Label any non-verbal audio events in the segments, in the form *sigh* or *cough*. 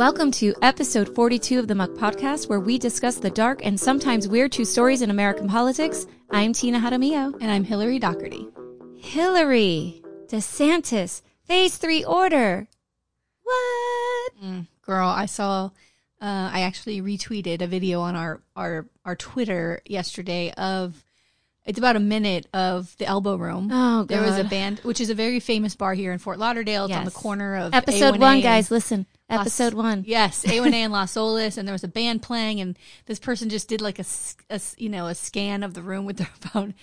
Welcome to episode 42 of the Muck Podcast, where we discuss the dark and sometimes weird true stories in American politics. I'm Tina Jaramillo. And I'm Hillary Doherty. Hillary DeSantis, phase three order. What? Mm, girl, I saw, uh, I actually retweeted a video on our, our, our Twitter yesterday of, it's about a minute of the Elbow Room. Oh, There was a band, which is a very famous bar here in Fort Lauderdale. It's on the corner of Episode A1A one, guys, listen. Las- Episode one. Yes, A1A and Las Olas, and there was a band playing, and this person just did like a, a you know, a scan of the room with their *laughs* phone,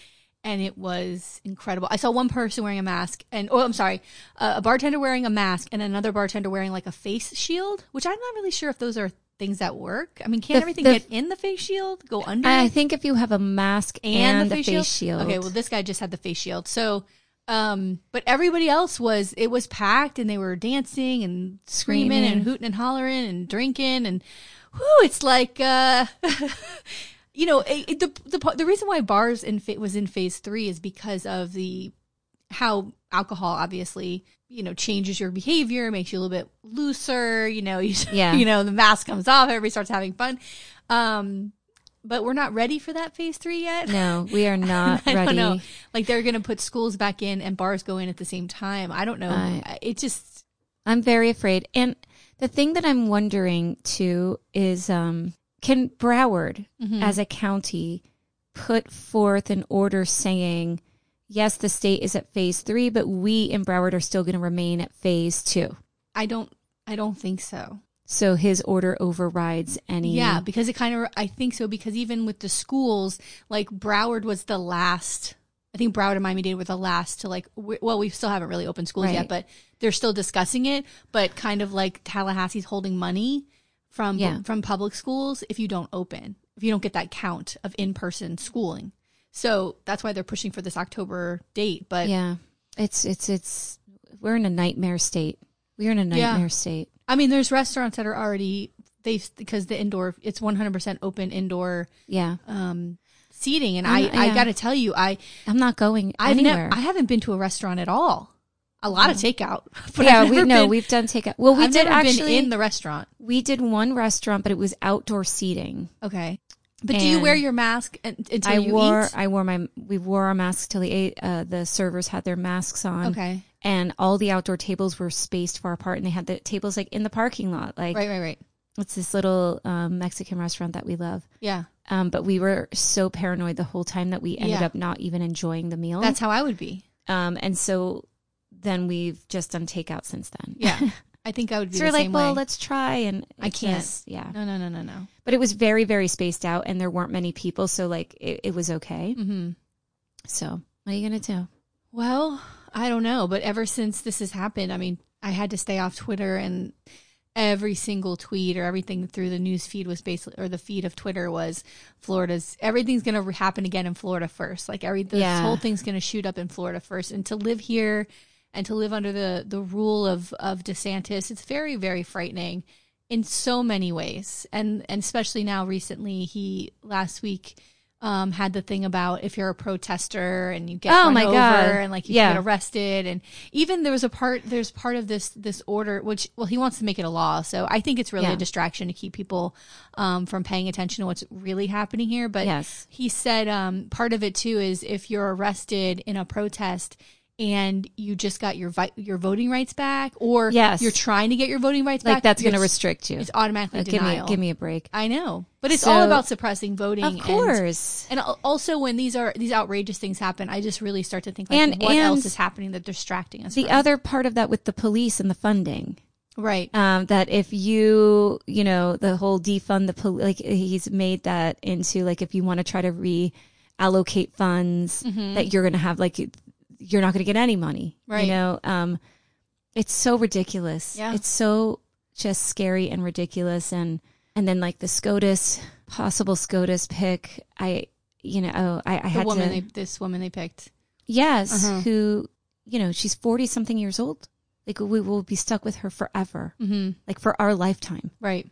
and it was incredible. I saw one person wearing a mask, and oh, I'm sorry, uh, a bartender wearing a mask, and another bartender wearing like a face shield, which I'm not really sure if those are things that work. I mean, can The- everything the- get in the face shield, go under? I think if you have a mask and, and, the the face, shield. Okay, well, this guy just had the face shield. So, um, but everybody else was it was packed, and they were dancing and screaming, Screaming. and hooting and hollering and drinking, and whoo, it's like, uh, *laughs* you know, it, it- the the the reason why bars in fa- was in phase three is because of the how alcohol obviously you know changes your behavior makes you a little bit looser you know *laughs* you, Yeah. you know the mask comes off everybody starts having fun um but we're not ready for that phase three yet no, we are *laughs* not I ready. don't know. Like they're going to put schools back in and bars go in at the same time. I don't know. I- it just I'm very afraid. And the thing that I'm wondering too is um, can Broward Mm-hmm. as a county put forth an order saying, yes, the state is at phase three, but we in Broward are still going to remain at phase two? I don't I don't think so. So his order overrides any. Yeah, because it kind of I think so because even with the schools, like Broward was the last. I think Broward and Miami Dade were the last to like. w- Well, we still haven't really opened schools Right. yet, but they're still discussing it. But kind of like Tallahassee's holding money from Yeah. from public schools if you don't open, if you don't get that count of in person schooling. So that's why they're pushing for this October date. But Yeah. It's, it's, it's, we're in a nightmare state. We're in a Yeah. nightmare state. I mean, there's restaurants that are already they because the indoor it's 100% open indoor Yeah. um seating and I'm- I I yeah. got to tell you I I'm not going I've anywhere. never I haven't been to a restaurant at all. A lot of takeout. *laughs* Yeah, we know we've done takeout. Well, we I've did never actually. been in the restaurant. we did one restaurant, but it was outdoor seating. Okay. But do you wear your mask un- until I you wore eat? I wore my we wore our masks till the eight. Uh, the servers had their masks on. Okay. And all the outdoor tables were spaced far apart, and they had the tables like in the parking lot. Like Right, right, right. it's this little um, Mexican restaurant that we love. Yeah. Um, but we were so paranoid the whole time that we ended Yeah. up not even enjoying the meal. That's how I would be. um, and so then we've just done takeout since then. Yeah. *laughs* I think I would be so we're like, well, way. let's try, and I can't. just- yeah. No, no, no, no, no. But it was very, very spaced out, and there weren't many people, so like it, it was okay. Mhm. So what are you gonna do? Well, I don't know, but ever since this has happened, I mean, I had to stay off Twitter and every single tweet or everything through the news feed was basically or the feed of Twitter was Florida's everything's going to happen again in Florida first. Like every this Yeah. whole thing's going to shoot up in Florida first and to live here and to live under the the rule of of DeSantis, it's very very frightening in so many ways. And and especially now recently he last week um, had the thing about if you're a protester and you get Oh run my over God. and like you Yeah. get arrested and even there was a part there's part of this this order which well he wants to make it a law so i think it's really Yeah. a distraction to keep people um, from paying attention to what's really happening here but Yes. he said um, part of it too is if you're arrested in a protest and you just got your vi- your voting rights back or Yes. you're trying to get your voting rights back. Like back that's going to restrict you. it's automatically Uh, give me, denial give me a break. i know but it's So- all about suppressing voting Of and- course. and al- also, when these are these outrageous things happen, I just really start to think like, And- what and else is happening that distracting us? the from? other part of that with the police and the funding. right? Um, that if you, you know, the whole defund the police, like he's made that into like if you want to try to reallocate funds, Mm-hmm. that you're going to have like you're not going to get any money, Right. You know, um, it's so ridiculous. Yeah. it's so just scary and ridiculous, and and then like the SCOTUS possible SCOTUS pick, I, you know, oh, I, I The had woman, to, they, this woman they picked. yes, Uh-huh. who, you know, she's forty something years old. Like we will be stuck with her forever, hmm like for our lifetime. Right.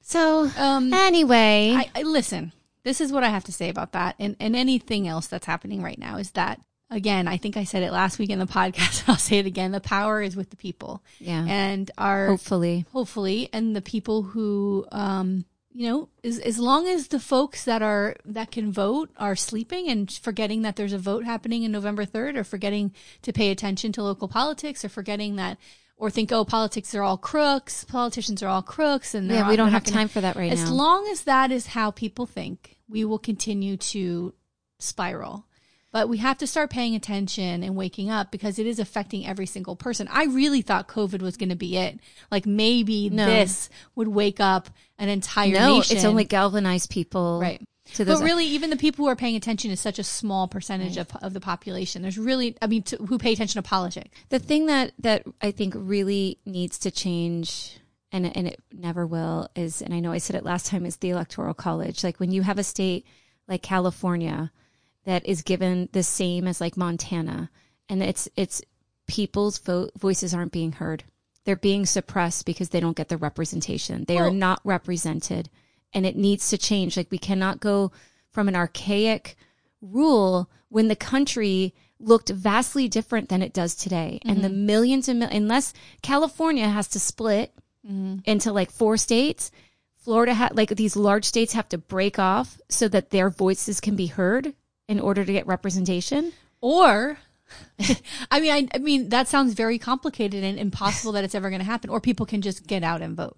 So Um, anyway, I, I listen. This is what I have to say about that, and and anything else that's happening right now is that again, I think I said it last week in the *laughs* podcast. I'll say it again. The power is with the people. Yeah. And our Hopefully. hopefully and the people who um you know as as long as the folks that are that can vote are sleeping and forgetting that there's a vote happening in November 3rd or forgetting to pay attention to local politics or forgetting that or think oh politics are all crooks politicians are all crooks and Yeah, we don't have gonna- time for that right as now. As long as that is how people think we will continue to spiral but we have to start paying attention and waking up because it is affecting every single person. I really thought COVID was going to be it. Like maybe No. this would wake up an entire no, nation. it's only galvanized people. right. To those But really, even the people who are paying attention is such a small percentage of, of the population. There's really, I mean, to, who pay attention to politics. the thing that that I think really needs to change and and it never will is and I know I said it last time is the electoral college like when you have a state like California that is given the same as like Montana. And it's it's people's vo- voices aren't being heard. They're being suppressed because they don't get the representation. They are not represented. And it needs to change. Like we cannot go from an archaic rule when the country looked vastly different than it does today. And the mm-hmm. millions and mil- unless california has to split mm-hmm. into like four states florida ha- like these large states have to break off so that their voices can be heard in order to get representation Or, *laughs* I mean, I, I mean, that sounds very complicated and impossible that it's ever going to happen. Or people can just get out and vote.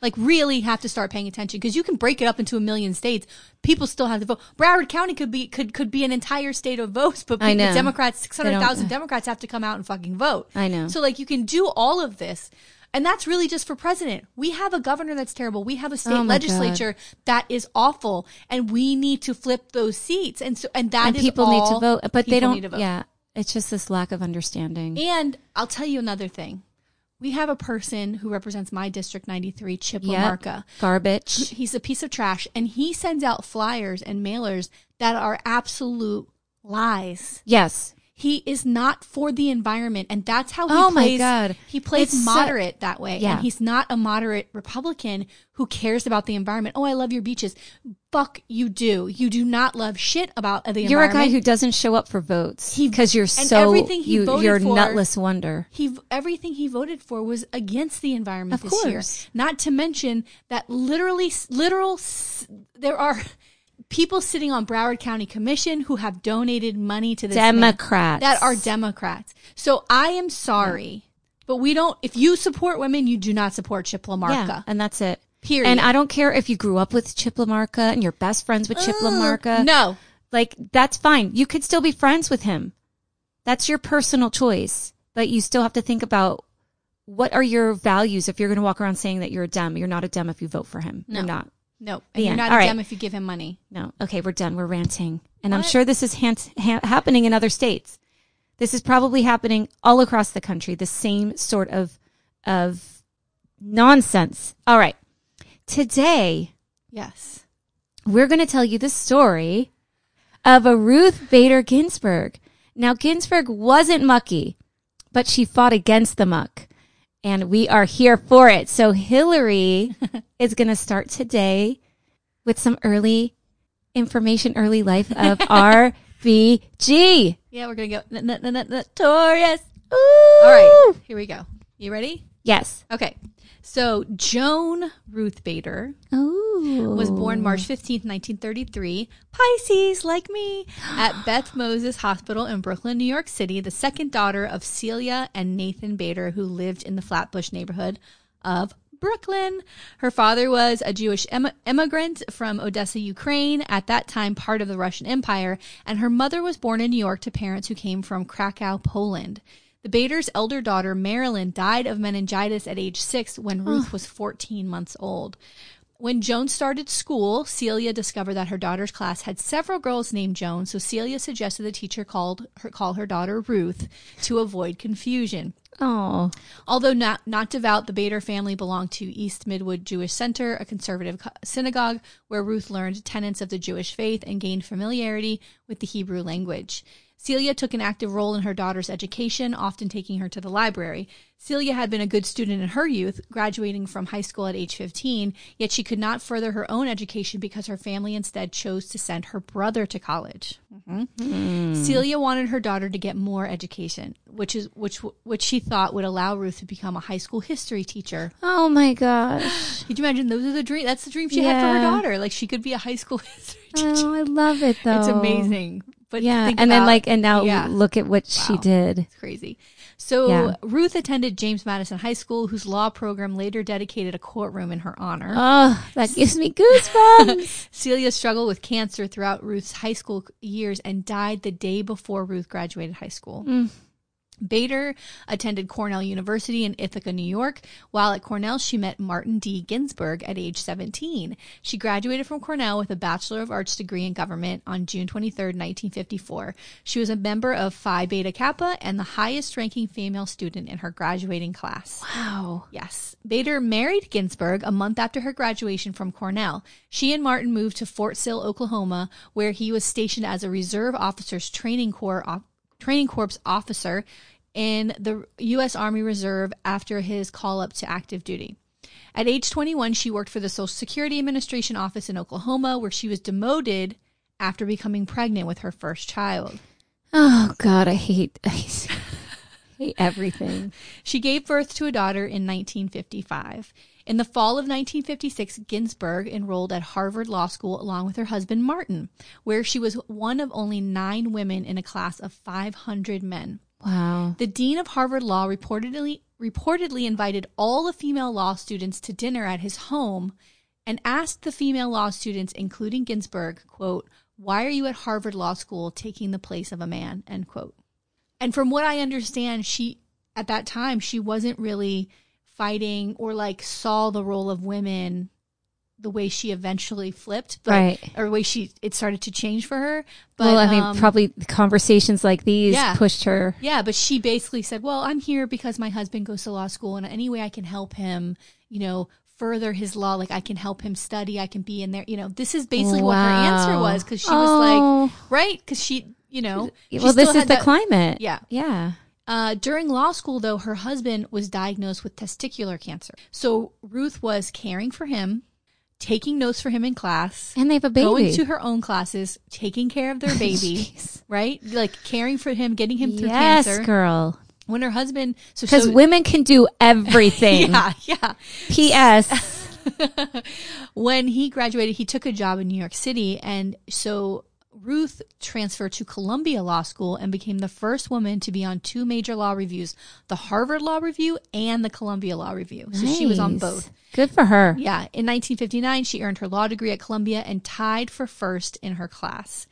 Like, really have to start paying attention because you can break it up into a million states. People still have to vote. Broward County could be could could be an entire state of votes, but I know. Democrats, six hundred thousand Democrats have to come out and fucking vote. I know. So, like, you can do all of this. And that's really just for president. We have a governor that's terrible. We have a state Oh legislature that is awful, and we need to flip those seats. And so, and that and is people need to vote but they don't need to vote. yeah it's just this lack of understanding And I'll tell you another thing. We have a person who represents my district 93, Chip Yep. LaMarca. garbage He's a piece of trash and he sends out flyers and mailers that are absolute lies. yes He is not for the environment and that's how he Oh my plays God. he plays It's so- moderate that way. Yeah. And he's not a moderate Republican who cares about the environment. Oh, I love your beaches. Fuck you do. You do not love shit about the environment. you're a guy who doesn't show up for votes because you're so everything he you, voted you're for- nutless wonder he everything he voted for was against the environment Of this year. course. Not to mention that literally, literal, there are people sitting on Broward County Commission who have donated money to this Democrats that are Democrats. So I am sorry, but we don't. If you support women, you do not support Chip LaMarca. Yeah, and that's it. Period. And I don't care if you grew up with Chip LaMarca and you're best friends with Chip LaMarca. No, Like, that's fine. You could still be friends with him. That's your personal choice. But you still have to think about what are your values if you're going to walk around saying that you're a Dem. You're not a Dem if you vote for him. No. You're not. No, and you're not All a right. Dem if you give him money. No. Okay, we're done. We're ranting. And I'm What? sure this is ha- happening in other states. This is probably happening all across the country. The same sort of of nonsense. All right. Today, Yes. we're going to tell you the story of a Ruth Bader Ginsburg. Now, Ginsburg wasn't mucky, but she fought against the muck, and we are here for it. So, Hillary *laughs* is going to start today with some early information, early life of *laughs* RBG. Yeah, we're go n- n- n- notorious. Ooh. All right, here we go. You ready? Yes. Okay. So Joan Ruth Bader Ooh. was born March 15th, 1933, Pisces, like me, at *gasps* Beth Moses Hospital in Brooklyn, New York City, the second daughter of Celia and Nathan Bader, who lived in the Flatbush neighborhood of Brooklyn. Her father was a Jewish em- immigrant from Odessa, Ukraine, at that time part of the Russian Empire, and her mother was born in New York to parents who came from Krakow, Poland. The Bader's elder daughter, Marilyn, died of meningitis at age six when Ruth was 14 months old. When Joan started school, Celia discovered that her daughter's class had several girls named Joan, so Celia suggested the teacher called her, call her daughter Ruth to avoid confusion. Oh. Although not, not devout, the Bader family belonged to East Midwood Jewish Center, a conservative synagogue where Ruth learned tenets of the Jewish faith and gained familiarity with the Hebrew language. Celia took an active role in her daughter's education, often taking her to the library. Celia had been a good student in her youth, graduating from high school at age 15, yet she could not further her own education because her family instead chose to send her brother to college. Mm-hmm. Hmm. Celia wanted her daughter to get more education, which is which which she thought would allow Ruth to become a high school history teacher. Oh my gosh. Could you imagine? Those are the dream. That's the dream she had for her daughter. Like she could be a high school *laughs* history oh, teacher. Oh, I love it though. It's amazing. But Yeah, and then like, and now yeah. look at what she did. It's crazy. So Yeah. Ruth attended James Madison High School, whose law program later dedicated a courtroom in her honor. Oh, that gives me *laughs* goosebumps. Celia struggled with cancer throughout Ruth's high school years and died the day before Ruth graduated high school. Mm. Bader attended Cornell University in Ithaca, New York. While at Cornell, she met Martin D. Ginsburg at age 17. She graduated from Cornell with a Bachelor of Arts degree in government on June 23, 1954. She was a member of Phi Beta Kappa and the highest ranking female student in her graduating class. wow. Yes. Bader married Ginsburg a month after her graduation from Cornell. She and Martin moved to Fort Sill, Oklahoma, where he was stationed as a Reserve Officers Training Corps Training Corps officer in the U.S. Army Reserve after his call up to active duty. At age 21, she worked for the Social Security Administration office in Oklahoma, where she was demoted after becoming pregnant with her first child. Oh God, I hate, I hate everything. *laughs* She gave birth to a daughter in 1955. In the fall of 1956, Ginsburg enrolled at Harvard Law School along with her husband Martin, where she was one of only nine women in a class of 500 men. Wow. The dean of Harvard Law reportedly reportedly invited all the female law students to dinner at his home and asked the female law students, including Ginsburg, quote, "Why are you at Harvard Law School taking the place of a man?" End quote. And from what I understand, she at that time she wasn't really fighting or like saw the role of women the way she eventually flipped, but, Right. or the way she it started to change for her. But well, I mean, um, probably conversations like these yeah. pushed her. yeah, but she basically said, "Well, I'm here because my husband goes to law school, and any way I can help him, you know, further his law, like I can help him study, I can be in there. You know, this is basically what her answer was because she Oh. was like, right, because she, you know, well, this is the that- climate. Yeah. Yeah. Uh, during law school, though, her husband was diagnosed with testicular cancer, so Ruth was caring for him, taking notes for him in class. And they have a baby. Going to her own classes, taking care of their *laughs* baby, right? Like caring for him, getting him through yes, cancer. girl. When her husband, so Because so- women can do everything. *laughs* yeah, yeah. P.S. *laughs* when he graduated, he took a job in New York City. And so Ruth transferred to Columbia Law School and became the first woman to be on two major law reviews the Harvard Law Review and the Columbia Law Review. So she was on both. Good for her. Yeah. In 1959, she earned her law degree at Columbia and tied for first in her class.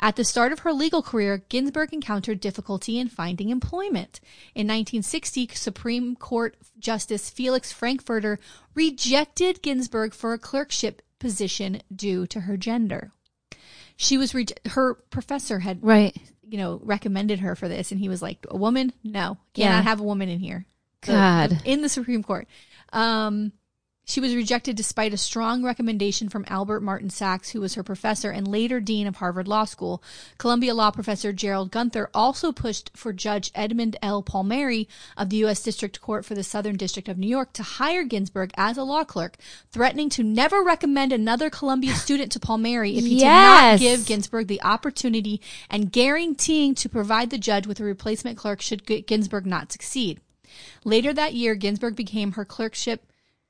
At the start of her legal career, Ginsburg encountered difficulty in finding employment. In 1960, Supreme Court Justice Felix Frankfurter rejected Ginsburg for a clerkship position due to her gender. She was re- her professor had Right. you know recommended her for this, and he was like, "A woman? No, cannot Yeah. have a woman in here." God. in the Supreme Court. Um, she was rejected despite a strong recommendation from Albert Martin Sacks, who was her professor and later dean of Harvard Law School. Columbia law professor Gerald Gunther also pushed for Judge Edmund L. Palmieri of the U.S. District Court for the Southern District of New York to hire Ginsburg as a law clerk, threatening to never recommend another Columbia student to Palmieri if he Yes. did not give Ginsburg the opportunity and guaranteeing to provide the judge with a replacement clerk should Ginsburg not succeed. Later that year, Ginsburg became her clerkship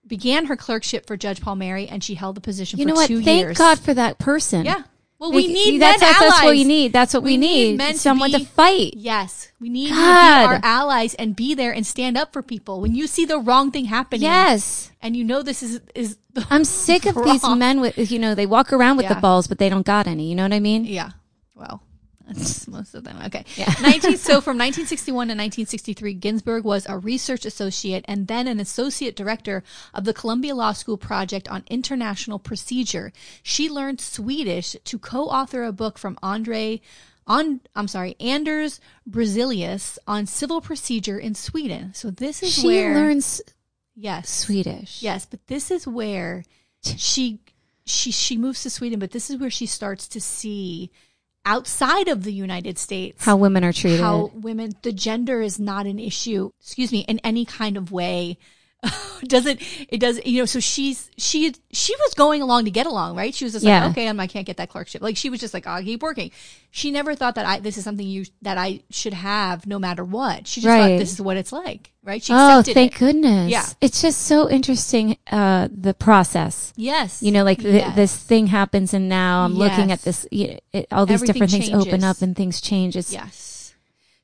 began her clerkship for Judge Palmieri, and she held the position You for know what? two Thank years. God for that person. Yeah. Well, we Like, need that's, men that's, allies. that's what we need. That's what we, We need need. men to Someone to, be- fight. Yes, we need to be our allies and be there and stand up for people when you see the wrong thing happening. Yes. and you know this is is the *laughs* I'm sick of these men with, you know, they walk around with Yeah. the balls, but they don't got any. You know what I mean? Yeah. Well, that's most of them. Okay. *laughs* 19, so from 1961 to 1963, Ginsburg was a research associate and then an associate director of the Columbia Law School Project on International Procedure. She learned Swedish to co-author a book from Andre on I'm sorry, Anders Bruzelius on civil procedure in Sweden. So this is She where learns yes. Swedish. Yes, but this is where she she she moves to Sweden, but this is where she starts to see outside of the United States How women are treated. how women the gender is not an issue, excuse me, in any kind of way *laughs* doesn't it doesn't you know so she's she she was going along to get along right she was just Yeah. like okay I'm, i can't get that clerkship like she was just like i'll keep working she never thought that i this is something you that i should have no matter what she just Right. thought this is what it's like right she Oh, thank it. goodness. Yeah. It's just so interesting, uh, the process. yes You know, like th- Yes. this thing happens and now I'm looking at this, you know, it, all these Everything different things open up and things change. It's, Yes.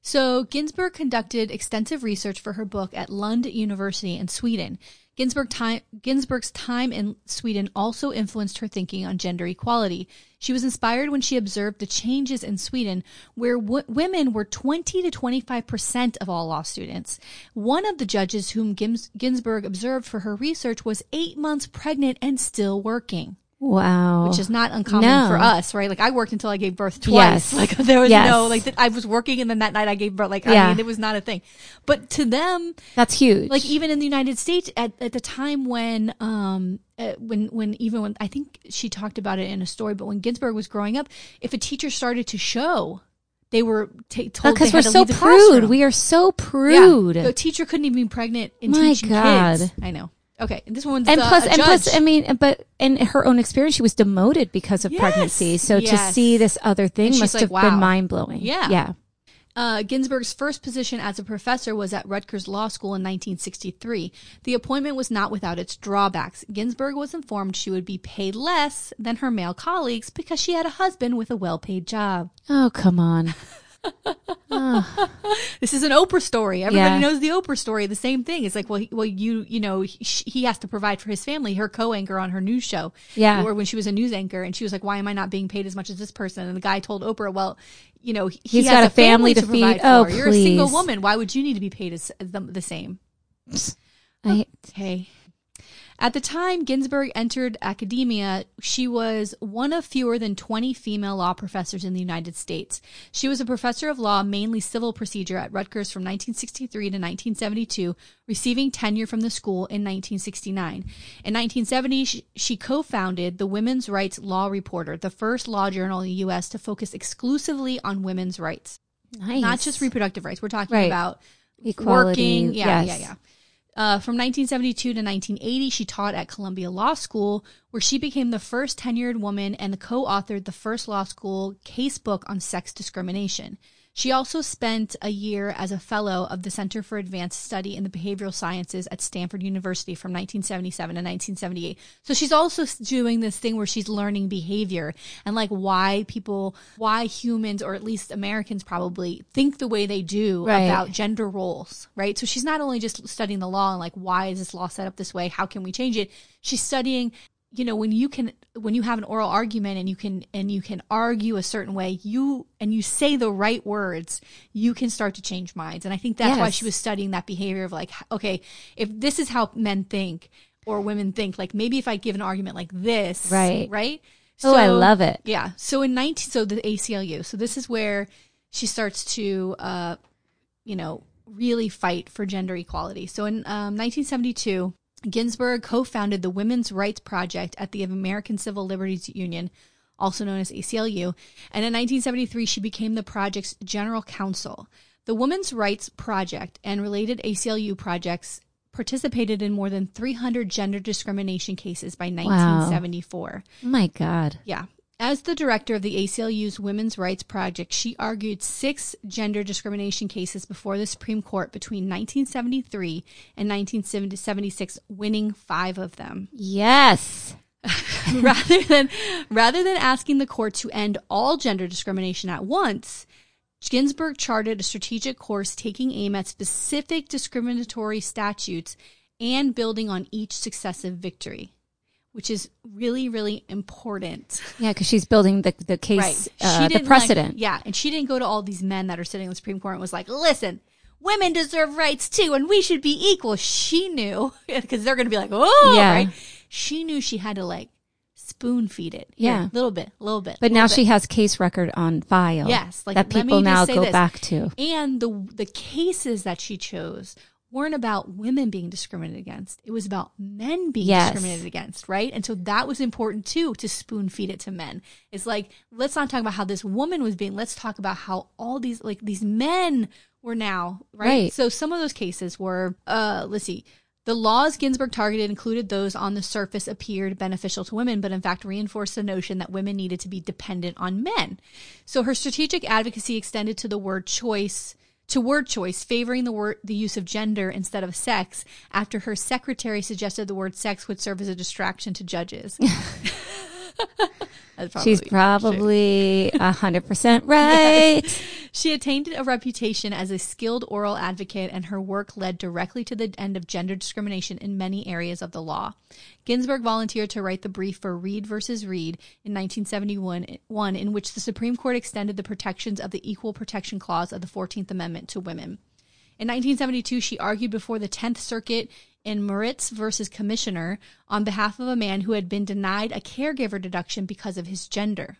So Ginsburg conducted extensive research for her book at Lund University in Sweden. Ginsburg time, Ginsburg's time in Sweden also influenced her thinking on gender equality. She was inspired when she observed the changes in Sweden, where w- women were 20 to 25 percent of all law students. One of the judges whom Gins- Ginsburg observed for her research was eight months pregnant and still working wow. which is not uncommon No. for us, right? Like I worked until I gave birth twice. Yes. *laughs* Like there was Yes. no like th- I was working and then that night I gave birth. Like Yeah. I mean, it was not a thing. But to them, That's huge. like even in the United States, at, at the time when um uh, when when even when I think she talked about it in a story, but when Ginsburg was growing up, if a teacher started to show, they were ta told because they we're so prude. classroom. We are so Yeah. prude. The teacher couldn't even be pregnant in My teaching God. kids. I know. Okay, and this one's and plus, and plus. I mean, but in her own experience, she was demoted because of Yes. pregnancy. So to see this other thing must like, have wow. been mind blowing. Yeah. Yeah. Uh, Ginsburg's first position as a professor was at Rutgers Law School in 1963. The appointment was not without its drawbacks. Ginsburg was informed she would be paid less than her male colleagues because she had a husband with a well paid job. Oh, come on. *laughs* *laughs* This is an Oprah story. Everybody Yeah. knows the Oprah story. The same thing. It's like, well, he, well, you, you know, he, he has to provide for his family. Her co-anchor on her news show, Yeah. or when she was a news anchor, and she was like, "Why am I not being paid as much as this person?" And the guy told Oprah, "Well, you know, he He's has got a family to provide feed. Oh, for. You're a single woman. Why would you need to be paid as, the, the same?" I, oh, Hey. At the time Ginsburg entered academia, she was one of fewer than 20 female law professors in the United States. She was a professor of law, mainly civil procedure, at Rutgers from 1963 to 1972, receiving tenure from the school in 1969. In 1970, she, she co founded the Women's Rights Law Reporter, the first law journal in the U.S. to focus exclusively on women's rights, nice. not just reproductive rights. We're talking Right. about Equality, working. Yeah, yes. yeah, yeah. Uh, from 1972 to 1980, she taught at Columbia Law School, where she became the first tenured woman and co-authored the first law school case book on sex discrimination. She also spent a year as a fellow of the Center for Advanced Study in the Behavioral Sciences at Stanford University from 1977 to 1978. So she's also doing this thing where she's learning behavior and like why people, why humans, or at least Americans probably think the way they do Right. about gender roles, right? So she's not only just studying the law and like, why is this law set up this way? How can we change it? She's studying, you know, when you can, when you have an oral argument and you can, and you can argue a certain way, you, and you say the right words, you can start to change minds. And I think that's why she was studying that behavior of like, okay, if this is how men think or women think, like maybe if I give an argument like this, Right. Right. Oh, I love it. Yeah. So in 19, so the ACLU. So this is where she starts to, uh, you know, really fight for gender equality. So in um, 1972, Ginsburg co-founded the Women's Rights Project at the American Civil Liberties Union, also known as ACLU. And in 1973, she became the project's general counsel. The Women's Rights Project and related ACLU projects participated in more than 300 gender discrimination cases by 1974. Oh my God. Yeah. As the director of the ACLU's Women's Rights Project, she argued six gender discrimination cases before the Supreme Court between 1973 and 1976, winning five of them. Yes. *laughs* *laughs* rather than rather than asking the court to end all gender discrimination at once, Ginsburg charted a strategic course taking aim at specific discriminatory statutes and building on each successive victory, which is really really important. Yeah, because she's building the the case, uh, the precedent. Like, yeah, and she didn't go to all these men that are sitting in the Supreme Court and was like, "Listen, women deserve rights too, and we should be equal." She knew *laughs* because they're going to be like, "Oh, Yeah. right." She knew she had to like spoon feed it. Yeah. a little bit, a little bit. But now bit. she has case record on file. Yes, like, that people now go this. back to. and the the cases that she chose weren't about women being discriminated against. It was about men being Yes. discriminated against, right? And so that was important too to spoon feed it to men. It's like let's not talk about how this woman was being. Let's talk about how all these like these men were now right. Right. So some of those cases were uh let's see. The laws Ginsburg targeted included those on the surface appeared beneficial to women, but in fact reinforced the notion that women needed to be dependent on men. So her strategic advocacy extended to the word choice, to word choice, favoring the word the use of gender instead of sex, after her secretary suggested the word sex would serve as a distraction to judges. *laughs* That's She's probably a hundred percent *laughs* right. She attained a reputation as a skilled oral advocate, and her work led directly to the end of gender discrimination in many areas of the law. Ginsburg volunteered to write the brief for Reed versus Reed in 1971, one in which the Supreme Court extended the protections of the Equal Protection Clause of the 14th Amendment to women. In 1972, she argued before the 10th Circuit in Moritz versus Commissioner on behalf of a man who had been denied a caregiver deduction because of his gender.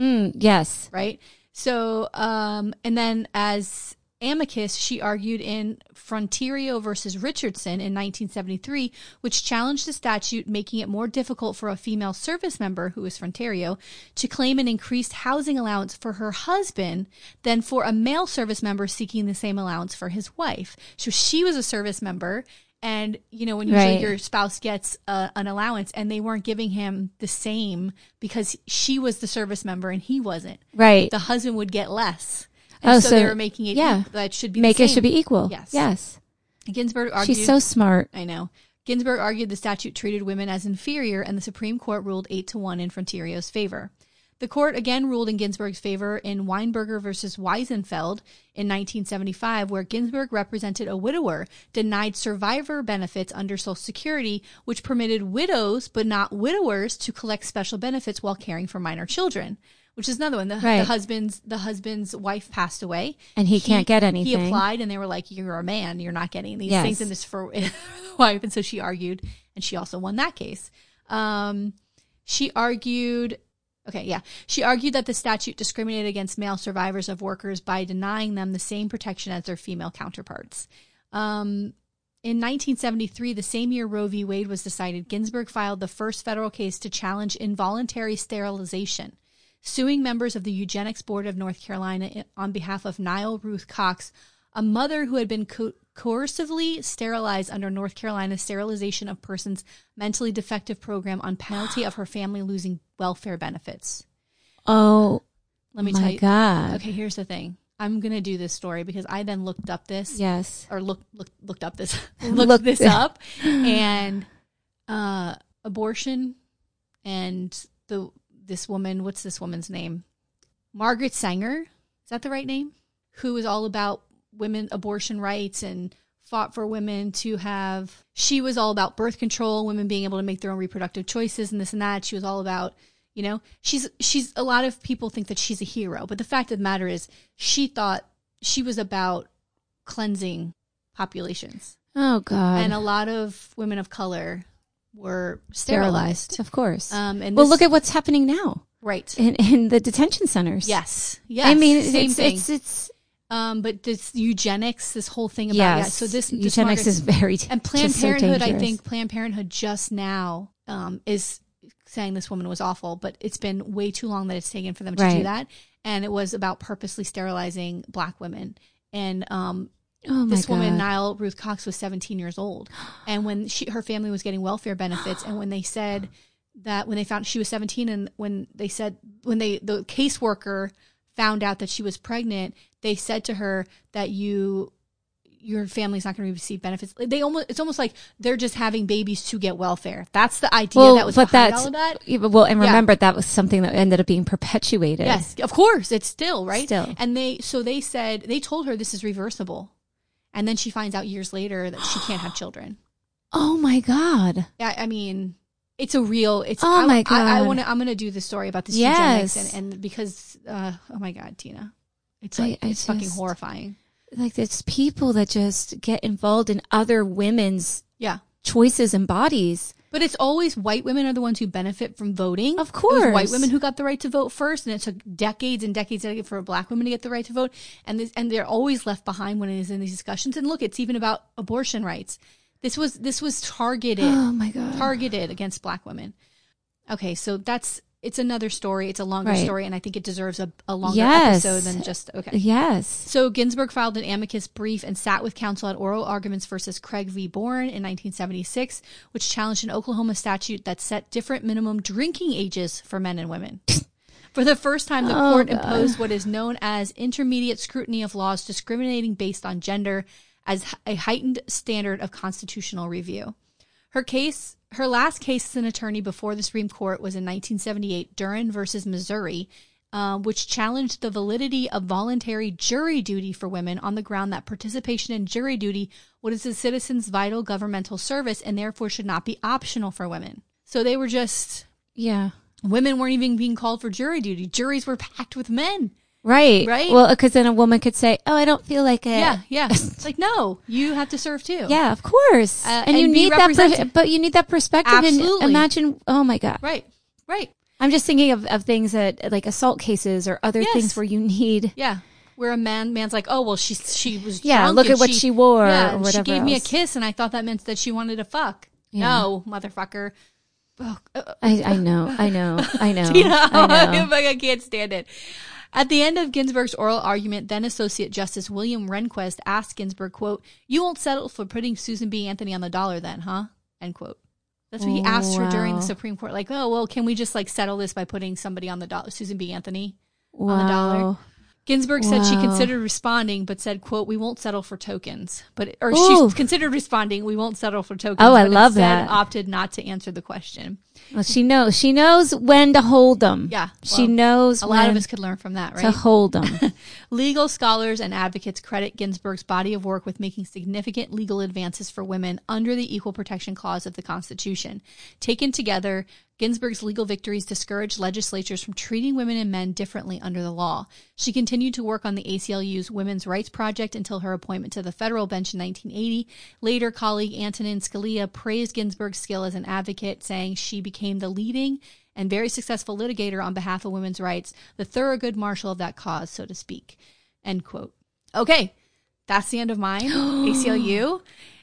Mm, yes. Right? So, um, and then as amicus, she argued in Frontiero versus Richardson in 1973, which challenged the statute making it more difficult for a female service member, who is Frontiero, to claim an increased housing allowance for her husband than for a male service member seeking the same allowance for his wife. So she was a service member. And you know when usually Right. your spouse gets uh, an allowance, and they weren't giving him the same because she was the service member and he wasn't Right. the husband would get less. And Oh, so, so- they were making it yeah. that should be Make it should be equal. Yes. Yes. Ginsburg argued She's so smart. I know. Ginsburg argued the statute treated women as inferior and the Supreme Court ruled 8 to 1 in Frontiero's favor. The court again ruled in Ginsburg's favor in Weinberger versus Wiesenfeld in 1975, where Ginsburg represented a widower denied survivor benefits under Social Security, which permitted widows but not widowers to collect special benefits while caring for minor children. Which is another one. The, Right. the husband's the husband's wife passed away, And he can't get anything. He applied, and they were like, "You're a man. You're not getting these Yes. things." And this for *laughs* wife, and so she argued, and she also won that case. Um, she argued. Okay, yeah. She argued that the statute discriminated against male survivors of workers by denying them the same protection as their female counterparts. Um, in 1973, the same year Roe v. Wade was decided, Ginsburg filed the first federal case to challenge involuntary sterilization, suing members of the Eugenics Board of North Carolina on behalf of Nial Ruth Cox, a mother who had been co- coercively sterilized under North Carolina's sterilization of persons mentally defective program on penalty of her family losing welfare benefits. Oh Let me tell you. God. Okay, here's the thing. I'm gonna do this story because I then looked up this Yes. or look, look looked up this *laughs* looked Looked- this up and uh abortion and the this woman what's this woman's name margaret sanger is that the right name who is all about women abortion rights and fought for women to have she was all about birth control women being able to make their own reproductive choices and this and that she was all about you know she's she's a lot of people think that she's a hero but the fact of the matter is she thought she was about cleansing populations Oh God. and a lot of women of color were sterilized. Of course. Um, and well, this- look at what's happening now right. in, in the detention centers. Yes. Yes. I mean, same it's, thing. it's it's um, but this eugenics, this whole thing about yeah. So this, this eugenics is very and Planned just so Parenthood. I think Planned Parenthood just now um, is saying this woman was awful, but it's been way too long that it's taken for them to do that. And it was about purposely sterilizing black women. And um, Oh this woman, God. Nial Ruth Cox, was 17 years old, and when she her family was getting welfare benefits, and when they said that when they found she was 17, and when they said when they the caseworker found out that she was pregnant, they said to her that you your family's not going to receive benefits. They almost it's almost like they're just having babies to get welfare. That's the idea well, that was but behind all of that. well, and Yeah. remember that was something that ended up being perpetuated. Yes, of course, it's still right. Still. and they so they said they told her this is reversible, and then she finds out years later that she can't have children. *gasps* Oh my God. I, I mean, it's a real. It's. Oh I, my I, I God. want to. I'm going to do the story about this Yes. eugenics and, and because. Uh, oh my God, Tina, it's like I it's fucking horrifying. Like it's people that just get involved in other women's Yeah, choices and bodies. but it's always white women are the ones who benefit from voting. Of was white women who got the right to vote first, and it took decades and decades for a black women to get the right to vote, and this, and they're always left behind when it is in these discussions. And look, it's even about abortion rights. This was this was targeted. Oh my God. targeted against black women. Okay, so that's it's another story. It's a longer Right. story, and I think it deserves a, a longer Yes. episode than just okay. Yes. So Ginsburg filed an amicus brief and sat with counsel at oral arguments versus Craig v. Boren in 1976, which challenged an Oklahoma statute that set different minimum drinking ages for men and women. *laughs* For the first time, the Oh, court God. imposed what is known as intermediate scrutiny of laws discriminating based on gender as a heightened standard of constitutional review. Her case, her last case as an attorney before the Supreme Court was in 1978, Duren versus Missouri, uh, which challenged the validity of voluntary jury duty for women on the ground that participation in jury duty was a citizen's vital governmental service and therefore should not be optional for women. So they were just Yeah. women weren't even being called for jury duty. Juries were packed with men. Right. Right? Well, because then a woman could say, "Oh, I don't feel like it." Yeah, yeah. *laughs* It's like no, you have to serve too. Yeah, of course. Uh, and you and be need that, per- but you need that perspective. Absolutely. And imagine, oh my god, Right. Right. I'm just thinking of, of things that like assault cases or other Yes. things where you need. Yeah. Where a man man's like, oh well, she she was Yeah, look at what she wore Yeah, or whatever She gave me a kiss, and I thought that meant that she wanted to fuck. Yeah. No, motherfucker. Oh, uh, I, I know, I know, I *laughs* know, you know, I know. *laughs* I can't stand it. At the end of Ginsburg's oral argument, then Associate Justice William Rehnquist asked Ginsburg, quote, You won't settle for putting Susan B. Anthony on the dollar then, huh? End quote. That's what he asked her during the Supreme Court. Like, oh, well, can we just like settle this by putting somebody on the dollar, Susan B. Anthony? Wow. the dollar. Ginsburg said she considered responding, but said, "quote We won't settle for tokens." But or Ooh. she considered responding, "We won't settle for tokens." Oh, I but love instead that. Opted not to answer the question. Well, she knows. She knows when to hold them. Yeah, she well, knows A when lot of us could learn from that, right? to hold them. *laughs* Legal scholars and advocates credit Ginsburg's body of work with making significant legal advances for women under the Equal Protection Clause of the Constitution. Taken together, Ginsburg's legal victories discouraged legislatures from treating women and men differently under the law. She continued to work on the ACLU's Women's Rights Project until her appointment to the federal bench in 1980. Later, colleague Antonin Scalia praised Ginsburg's skill as an advocate, saying she became the leading and very successful litigator on behalf of women's rights, the Thurgood Marshall of that cause, so to speak. End quote. Okay, that's the end of mine. *gasps* ACLU.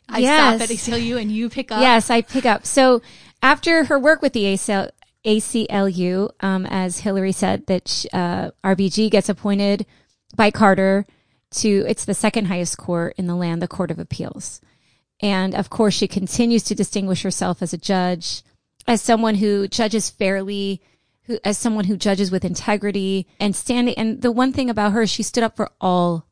I Yes. stop at ACLU and you pick up. yes, I pick up. So after her work with the ACL, ACLU, um, as Hillary said, that sh- uh, RBG gets appointed by Carter to it's the second highest court in the land, the Court of Appeals. And of course, she continues to distinguish herself as a judge, as someone who judges fairly, who as someone who judges with integrity and standing. And the one thing about her, she stood up for all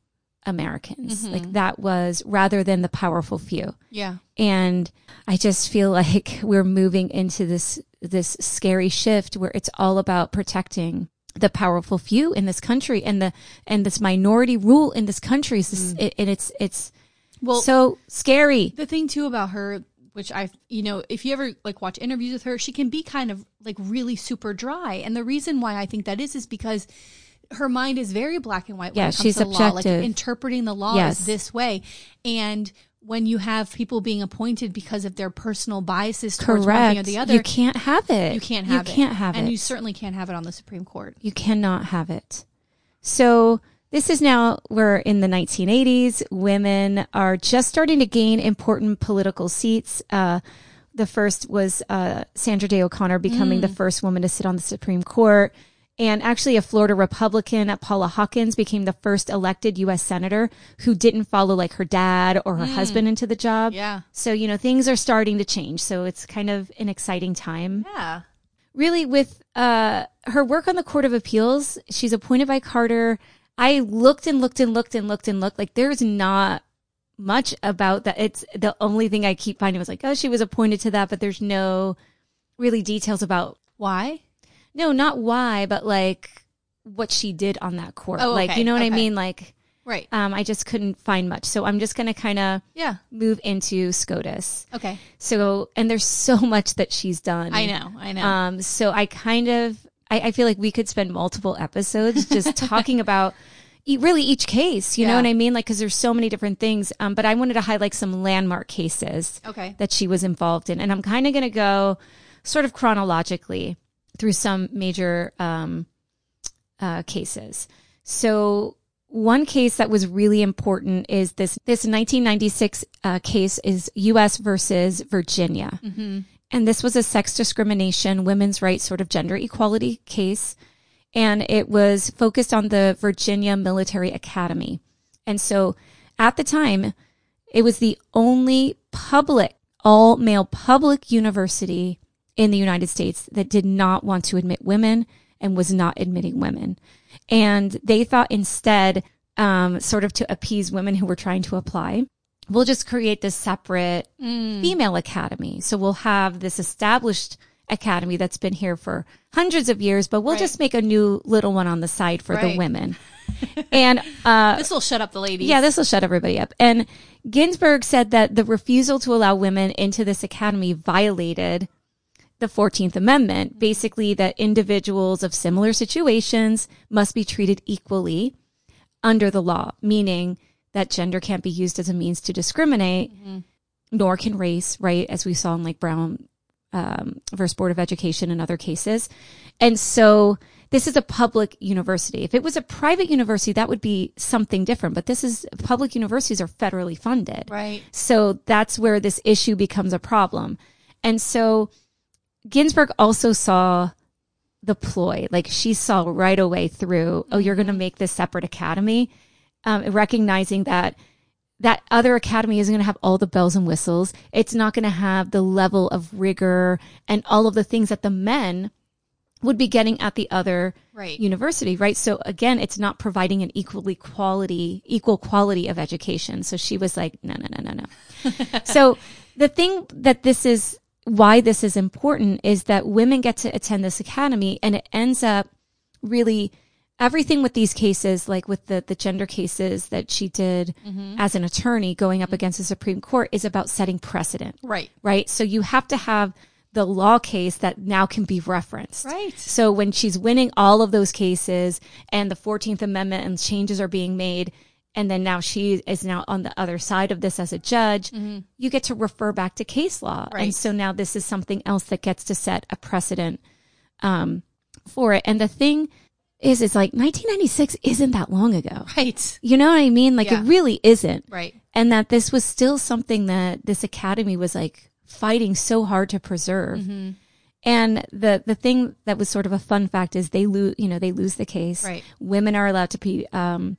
Americans. Mm-hmm. Like that was rather than the powerful few Yeah. and i just feel like *laughs* we're moving into this this scary shift where it's all about protecting the powerful few in this country and the and this minority rule in this country is this, mm. it, and it's it's Well, so scary the thing too about her, which I, you know, if you ever like watch interviews with her, she can be kind of like really super dry. And the reason why I think that is, is because her mind is very black and white. When Yeah, it comes she's to the law. Like interpreting the law Yes. is this way. And when you have people being appointed because of their personal biases towards one thing or correct the other, you can't have it you can't have it. you can't have and it and you certainly can't have it on the Supreme Court. You cannot have it. So this is now we're in the 1980s. Women are just starting to gain important political seats. Uh, the first was uh, Sandra Day O'Connor becoming the first woman to sit on the Supreme Court. And actually, a Florida Republican, Paula Hawkins, became the first elected U.S. senator who didn't follow like her dad or her husband into the job. Yeah. So, you know, things are starting to change. So it's kind of an exciting time Yeah. really with uh her work on the court of appeals she's appointed by carter i looked and looked and looked and looked and looked like there's not much about that it's the only thing i keep finding was like oh she was appointed to that but there's no really details about Why? no not why but like what she did on that court Oh, like you know what i mean like Right. um i just couldn't find much so i'm just gonna kind of Yeah. move into scotus Okay. so and there's so *laughs* much that she's done I know. I know. um, so I kind of, I, I feel like we could spend multiple episodes just *laughs* talking about really each case. You know what I mean? Like, because there's so many different things. Um, but I wanted to highlight some landmark cases okay. that she was involved in, and I'm kind of going to go sort of chronologically through some major um, uh, cases. So one case that was really important is this this 1996 uh, case is U.S. versus Virginia, And this was a sex discrimination, women's rights, sort of gender equality case. And it was focused on the Virginia Military Academy. And so at the time, it was the only public, all male public university in the United States that did not want to admit women and was not admitting women. And they thought instead, um, sort of to appease women who were trying to apply, we'll just create this separate Mm. female academy. So we'll have this established academy that's been here for hundreds of years, but we'll Right. just make a new little one on the side for the women. *laughs* and uh, This will shut up the ladies. yeah, this will shut everybody up. And Ginsburg said that the refusal to allow women into this academy violated the 14th Amendment, basically that individuals of similar situations must be treated equally under the law, meaning that gender can't be used as a means to discriminate, nor can race, right? As we saw in like Brown um, versus Board of Education and other cases. And so this is a public university. If it was a private university, that would be something different. But this is public universities are federally funded. Right. So that's where this issue becomes a problem. And so Ginsburg also saw the ploy. Like she saw right away through, oh, you're going to make this separate academy, um, recognizing that that other academy isn't going to have all the bells and whistles. It's not going to have the level of rigor and all of the things that the men would be getting at the other Right. university, right? So again, it's not providing an equally quality, equal quality of education. So she was like, no, no, no, no, no. *laughs* so the thing that this is, why this is important is that women get to attend this academy and it ends up really everything with these cases, like with the, the gender cases that she did mm-hmm. as an attorney going up mm-hmm. against the Supreme Court is about setting precedent Right. right? So you have to have the law case that now can be referenced. Right. So when she's winning all of those cases and the 14th Amendment and changes are being made, and then now she is now on the other side of this as a judge, mm-hmm. you get to refer back to case law. Right. And so now this is something else that gets to set a precedent um, for it. And the thing is, it's like 1996 isn't that long ago. Right. You know what I mean? Like Yeah. it really isn't Right. and that this was still something that this academy was like fighting so hard to preserve. Mm-hmm. And the the thing that was sort of a fun fact is they lose, you know, they lose the case. Right. Women are allowed to be um,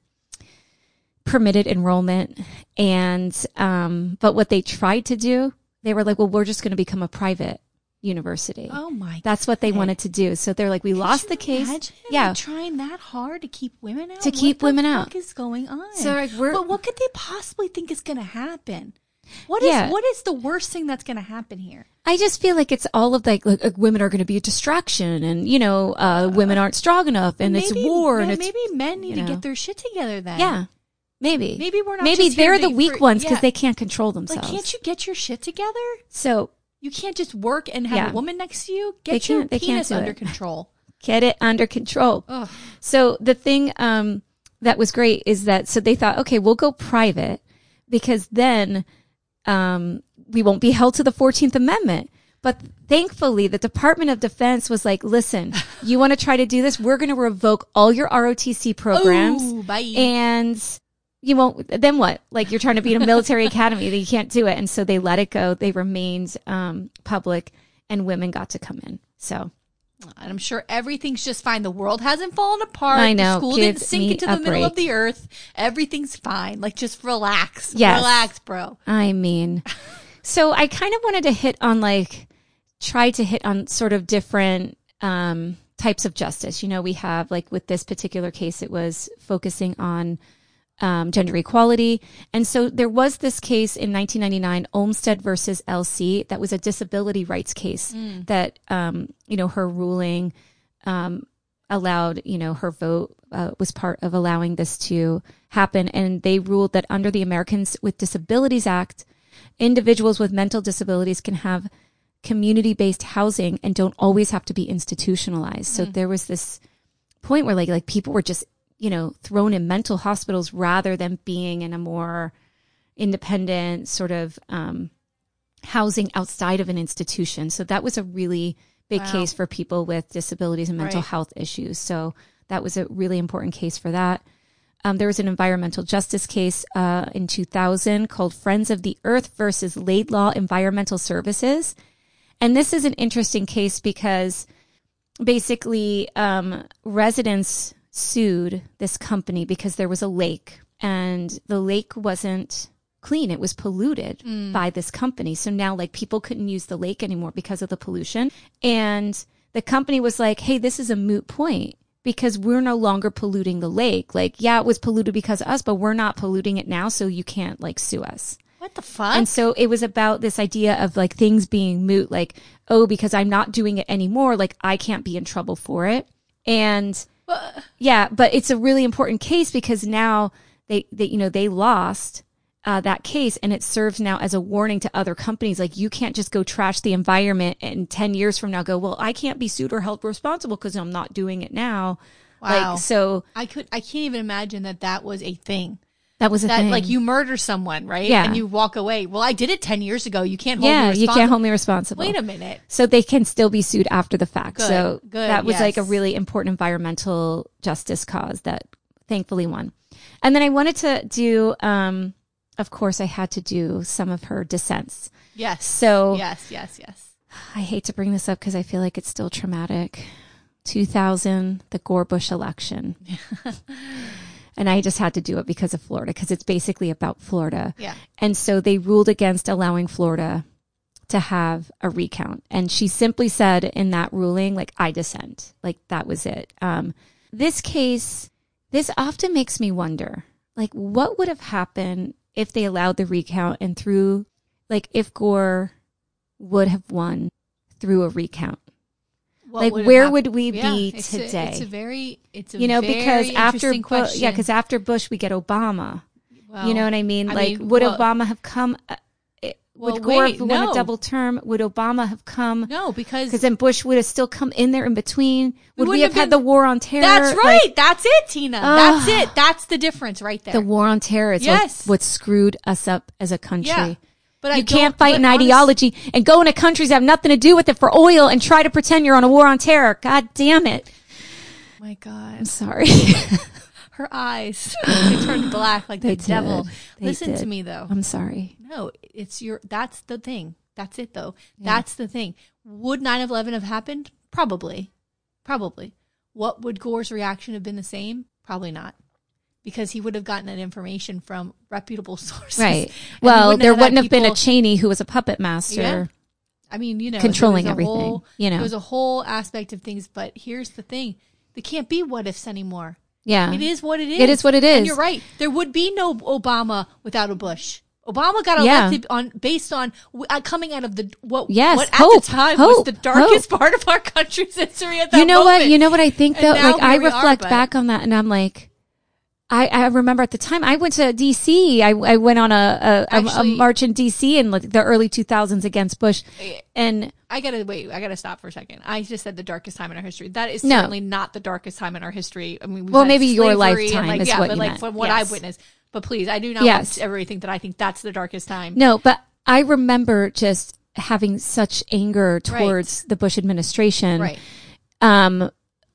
permitted enrollment, and um, but what they tried to do, they were like, well, we're just going to become a private university. Oh my. That's what they God. wanted to do. So they're like, we lost Could the case. Yeah. trying that hard to keep women out. To What keep the women out. fuck is going on? So, like, we're- but what could they possibly think is going to happen? What is Yeah. what is the worst thing that's going to happen here? I just feel like it's all of like, like, like women are going to be a distraction, and you know, uh, women aren't strong enough, and it's war, no, and it's maybe men need you to know. get their shit together. Then yeah, maybe, Maybe we're not maybe just they're the weak for- ones because yeah. they can't control like. themselves. Can't you get your shit together? So You can't just work and have Yeah. a woman next to you. Get your they can't penis under it. control. *laughs* get it under control. Ugh. So the thing um, that was great is that so they thought, okay, we'll go private because then um, we won't be held to the Fourteenth Amendment. But thankfully, the Department of Defense was like, listen, *laughs* you want to try to do this? We're going to revoke all your ROTC programs. Ooh, bye. and you won't then what like you're trying to be in a military academy that you can't do it and so they let it go they remained um, public and women got to come in so And I'm sure everything's just fine. The world hasn't fallen apart. I know. The school Give didn't sink into the middle of the earth. Everything's fine. Like just relax. Yes. Relax, bro. i mean *laughs* so i kind of wanted to hit on like try to hit on sort of different um, types of justice you know we have like with this particular case it was focusing on um, gender equality. And so there was this case in 1999, Olmstead versus LC, that was a disability rights case that, um, you know, her ruling um, allowed, you know, her vote uh, was part of allowing this to happen. And they ruled that under the Americans with Disabilities Act, individuals with mental disabilities can have community based housing and don't always have to be institutionalized. So there was this point where like like people were just you know thrown in mental hospitals rather than being in a more independent sort of um, housing outside of an institution. So that was a really big Wow. case for people with disabilities and mental Right. health issues. So that was a really important case for that. Um, there was an environmental justice case uh, in 2000 called Friends of the Earth versus Laidlaw Environmental Services. And this is an interesting case because basically um, residents sued this company because there was a lake and the lake wasn't clean. It was polluted mm. by this company. So now like people couldn't use the lake anymore because of the pollution. And the company was like, Hey, this is a moot point because we're no longer polluting the lake. Like, yeah, it was polluted because of us, but we're not polluting it now. So you can't like sue us. What the fuck? And so it was about this idea of like things being moot, like, oh, because I'm not doing it anymore, like I can't be in trouble for it. And yeah, but it's a really important case because now they, they you know, they lost uh, that case and it serves now as a warning to other companies. Like you can't just go trash the environment and 10 years from now go, well, I can't be sued or held responsible because I'm not doing it now. Wow. Like, so I could I can't even imagine that that was a thing. That was a That thing. like you murder someone, right? Yeah. And you walk away. Well, I did it 10 years ago. You can't hold me. yeah, me you can't hold me responsible. Wait a minute. so they can still be sued after the fact. Good, so good, that was like a really important environmental justice cause that thankfully won. And then I wanted to do, um, of course, I had to do some of her dissents. Yes. So yes, yes, yes. I hate to bring this up because I feel like it's still traumatic. 2000, the Gore Bush election. *laughs* and I just had to do it because of Florida, because it's basically about Florida. Yeah. And so they ruled against allowing Florida to have a recount. And she simply said in that ruling, like, I dissent. Like, that was it. Um, this case, this often makes me wonder, like, what would have happened if they allowed the recount and through, like, if Gore would have won through a recount? What like, would where would we Yeah, be it's a- today? it's a very, it's a you know, very because after interesting Bush, yeah, because after Bush, we get Obama. Well, you know what I mean? I like, mean, would well- Obama have come? Uh, Well, would Gore wait, have won no. a double term? Would Obama have come? no, because Because then Bush would have still come in there in between. Would we, wouldn't have, have had the war on terror? that's Like, right. that's it, Tina. that's it. That's the difference right there. the war on terror is Yes. what, what screwed us up as a country. yeah. But you can't fight an honest- ideology and go into countries that have nothing to do with it for oil and try to pretend you're on a war on terror. God damn it. My God. I'm sorry. *laughs* Her eyes *laughs* they turned black like They the devil. They Listen to me though. I'm sorry. No, it's your that's the thing. That's it though. That's the thing. Would 9/11 have happened? Probably. Probably. What would Gore's reaction have been the same? Probably not. Because he would have gotten that information from reputable *laughs* sources. Right. Well, wouldn't there wouldn't have been a Cheney who was a puppet master. Yeah. I mean, you know, Controlling everything, Whole, you know. there was a whole aspect of things, but here's the thing: there can't be what ifs anymore. Yeah. It is what it is. It is what it is. And you're right. There would be no Obama without a Bush. Obama got Yeah. elected on based on uh, coming out of the what Yes, what at hope, the time hope, was the darkest hope. part of our country's history at that you know moment. what? You know what I think though? Like I we are, reflect back on that and I'm like, I, I remember at the time I went to DC. I, I went on a, a, a, a march in DC in like the early 2000s against Bush. And I gotta wait. I gotta stop for a second. I just said the darkest time in our history. That is No. certainly not the darkest time in our history. I mean, we've Well, maybe your lifetime like, is yeah, what but you like meant. from what Yes. I've witnessed. But please, I do not Yes. want think that I think that's the darkest time. no, but I remember just having such anger towards the Bush administration. Right. Um,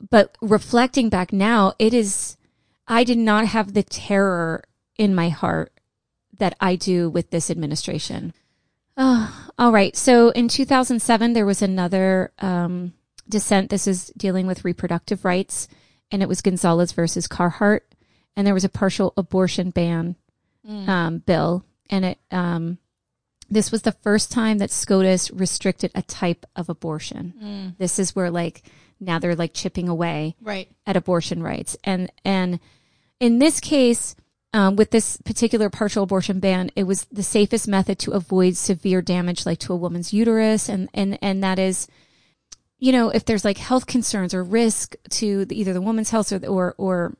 but reflecting back now, it is, I did not have the terror in my heart that I do with this administration. Oh, *sighs* all right. So in 2007, there was another um, dissent. This is dealing with reproductive rights, and it was Gonzales versus Carhart, and there was a partial abortion ban um, bill, and it um, this was the first time that SCOTUS restricted a type of abortion. This is where like now they're like chipping away Right. at abortion rights. And and in this case, um, with this particular partial abortion ban, it was the safest method to avoid severe damage, like to a woman's uterus, and and and that is, you know, if there's like health concerns or risk to the, either the woman's health or or or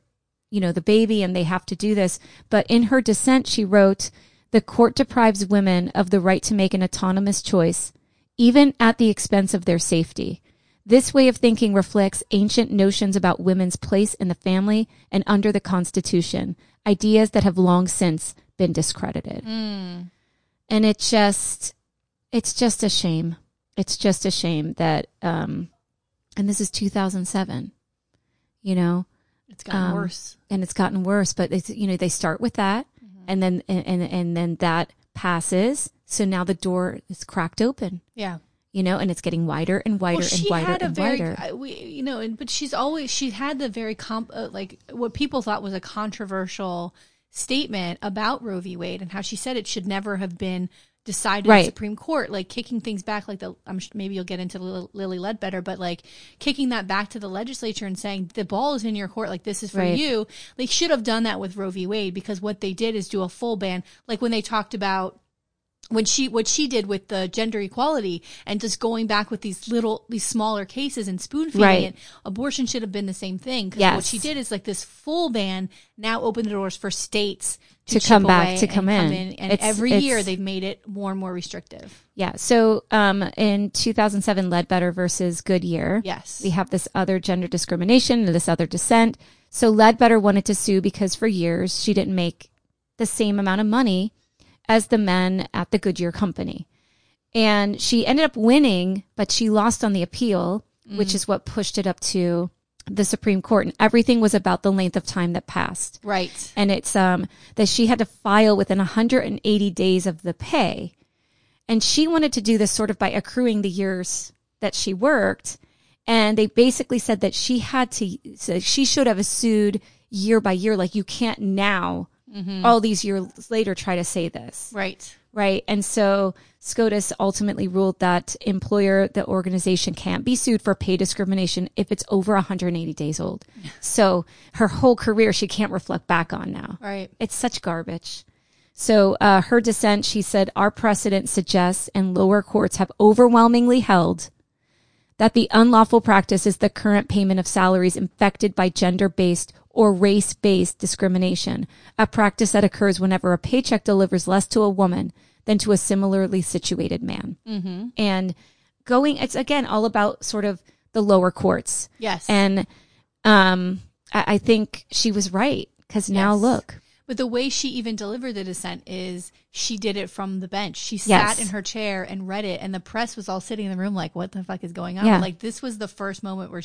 you know the baby, and they have to do this. But in her dissent, she wrote. The court deprives women of the right to make an autonomous choice, even at the expense of their safety. This way of thinking reflects ancient notions about women's place in the family and under the Constitution, ideas that have long since been discredited. And it just, it's just a shame. It's just a shame that, um, and this is 2007, you know, It's gotten Um, worse. and it's gotten worse, but it's, you know, they start with that and then, and, and, and then that passes. So now the door is cracked open Yeah. You know, and it's getting wider and wider well, and wider had a and very, wider. we, you know, and, but she's always she had the very comp uh, like what people thought was a controversial statement about Roe v. Wade and how she said it should never have been decided in the Supreme Court, like kicking things back. Like the, I'm sh- maybe you'll get into Lil- Lilly Ledbetter, but like kicking that back to the legislature and saying the ball is in your court, like this is for Right. you. They should have done that with Roe v. Wade because what they did is do a full ban, like when they talked about when she what she did with the gender equality and just going back with these little these smaller cases and spoon feeding Right. it abortion should have been the same thing Yes. what she did is like this full ban now opened the doors for states To chip come back, to and come in. and It's- every year they've made it more and more restrictive Yeah. So um, in 2007, Ledbetter versus Goodyear. yes We have this other gender discrimination and this other dissent. So Ledbetter wanted to sue because for years she didn't make the same amount of money as the men at the Goodyear company. And she ended up winning, but she lost on the appeal, which is what pushed it up to the Supreme Court. And everything was about the length of time that passed. Right. And it's um that she had to file within 180 days of the pay. And she wanted to do this sort of by accruing the years that she worked. And they basically said that she had to so she should have sued year by year. Like you can't now all these years later try to say this. Right. Right? And so scotus ultimately ruled that employer the organization can't be sued for pay discrimination if it's over 180 days old. *laughs* So her whole career she can't reflect back on now. Right. It's such garbage. So uh, her dissent, she said, our precedent suggests and lower courts have overwhelmingly held that the unlawful practice is the current payment of salaries infected by gender based or race based discrimination, a practice that occurs whenever a paycheck delivers less to a woman than to a similarly situated man. Mm-hmm. And going, it's again all about sort of the lower courts. yes And um, I, I think she was right because now Yes. look. But the way she even delivered the dissent is she did it from the bench. She Yes. sat in her chair and read it, and the press was all sitting in the room like, "What the fuck is going on?" Yeah. Like this was the first moment where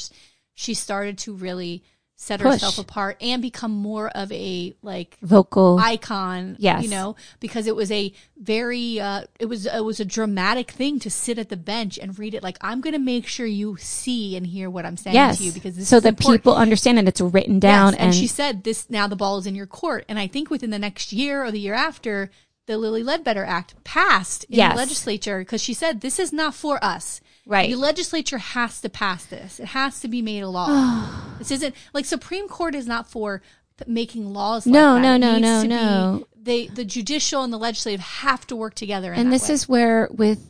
she started to really set Push. herself apart and become more of a like vocal. icon. Yes. you know, because it was a very uh, it was it was a dramatic thing to sit at the bench and read it. Like I'm going to make sure you see and hear what I'm saying yes. to you because this so is that important. people understand and it's written down. Yes, and and, she said this now the ball is in your court. And I think within the next year or the year after, the Lilly Ledbetter Act passed in Yes. the legislature because she said this is not for us. Right. The legislature has to pass this. It has to be made a law. *sighs* this isn't like Supreme Court is not for making laws. Like No, that. no, no, no, to be- no. They the judicial and the legislative have to work together. In and this way. is where with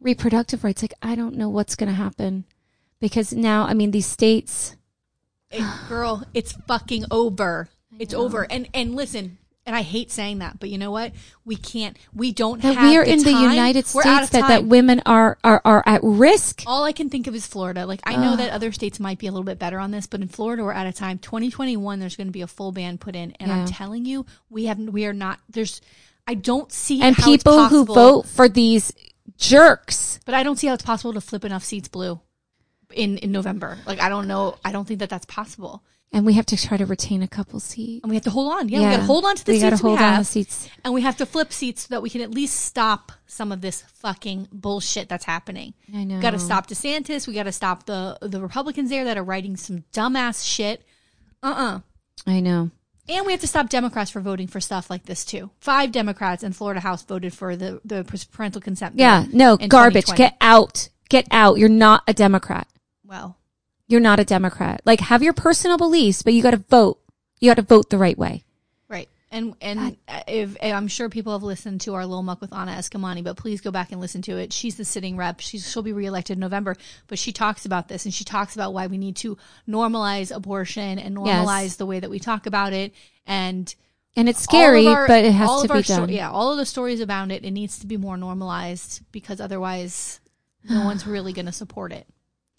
reproductive rights, like I don't know what's going to happen because now, I mean, these states. It- girl, it's fucking over. It's over. And and listen, and I hate saying that, but you know what? We can't. We don't That have we are the in the. United States that, that women are, are, are at risk. All I can think of is Florida. Like I know that other states might be a little bit better on this, but in Florida we're out of time. 2021 there's going to be a full ban put in, and I'm telling you, we have we are not. There's I don't see And how it's people who vote for these jerks. but I don't see how it's possible to flip enough seats blue in in November. Like I don't know. I don't think that that's possible. And we have to try to retain a couple seats. And we have to hold on. Yeah, we got to hold on to the we seats we have. on seats. and we have to flip seats so that we can at least stop some of this fucking bullshit that's happening. I know. Got to stop DeSantis. We got to stop the the Republicans there that are writing some dumbass shit. Uh uh I know. And we have to stop Democrats for voting for stuff like this too. Five Democrats in Florida House voted for the the parental consent. Yeah, no, garbage. Get out. Get out. You're not a Democrat. well. You're not a Democrat. Like, have your personal beliefs, but you got to vote. You got to vote the right way. Right. And and if I'm sure people have listened to our little Muck with Anna Eskamani, but please go back and listen to it. She's the sitting rep. She's she'll be reelected in November, but she talks about this and she talks about why we need to normalize abortion and Yes. normalize the way that we talk about it and And it's scary, our- but it has to be done. yeah, all of the stories about it, it needs to be more normalized because otherwise no one's really going to support it.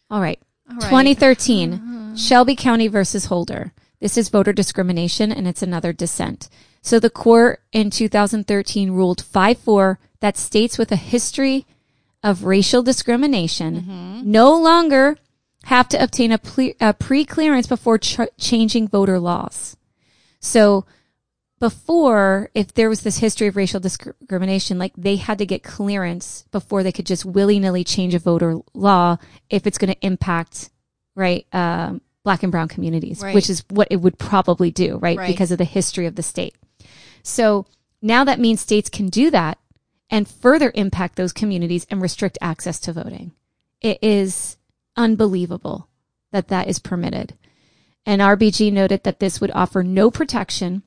All right. All right. 2013, mm-hmm. Shelby County versus Holder. This is voter discrimination and it's another dissent. So the court in 2013 ruled 5-4 that states with a history of racial discrimination mm-hmm. no longer have to obtain a, ple- a pre-clearance before ch- changing voter laws. So before, if there was this history of racial discrimination, like they had to get clearance before they could just willy nilly change a voter law if it's going to impact, right, um, black and brown communities, Right. which is what it would probably do, right, Right. because of the history of the state. So now that means states can do that and further impact those communities and restrict access to voting. It is unbelievable that that is permitted. And RBG noted that this would offer no protection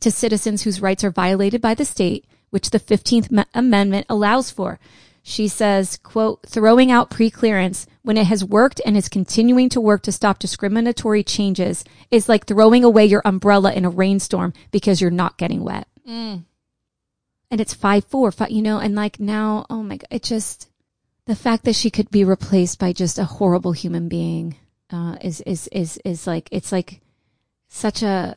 to citizens whose rights are violated by the state, which the 15th Amendment allows for. She says, quote, throwing out preclearance when it has worked and is continuing to work to stop discriminatory changes is like throwing away your umbrella in a rainstorm because you're not getting wet. Mm. And it's five four, five, you know, and like now, oh my god, it just the fact that she could be replaced by just a horrible human being uh, is is is is like it's like such a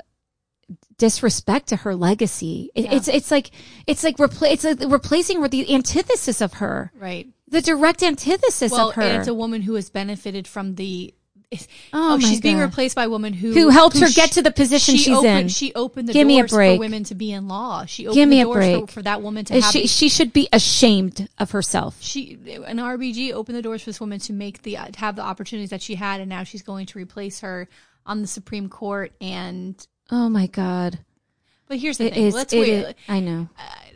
disrespect to her legacy. It, Yeah. It's it's like it's like repla- it's like replacing her the antithesis of her, Right. the direct antithesis Well, of her. and it's a woman who has benefited from the. Oh Oh, she's being replaced by a woman who Who helped her sh- get to the position she she's opened, in. She opened the Give a doors for women to be in law. She opened Give me the a doors break. For, for that woman to she she should be ashamed of herself. she an RBG opened the doors for this woman to make the to have the opportunities that she had, and now she's going to replace her on the Supreme Court. And Oh my god. but here's the It thing: is. let's it wait. is- I know.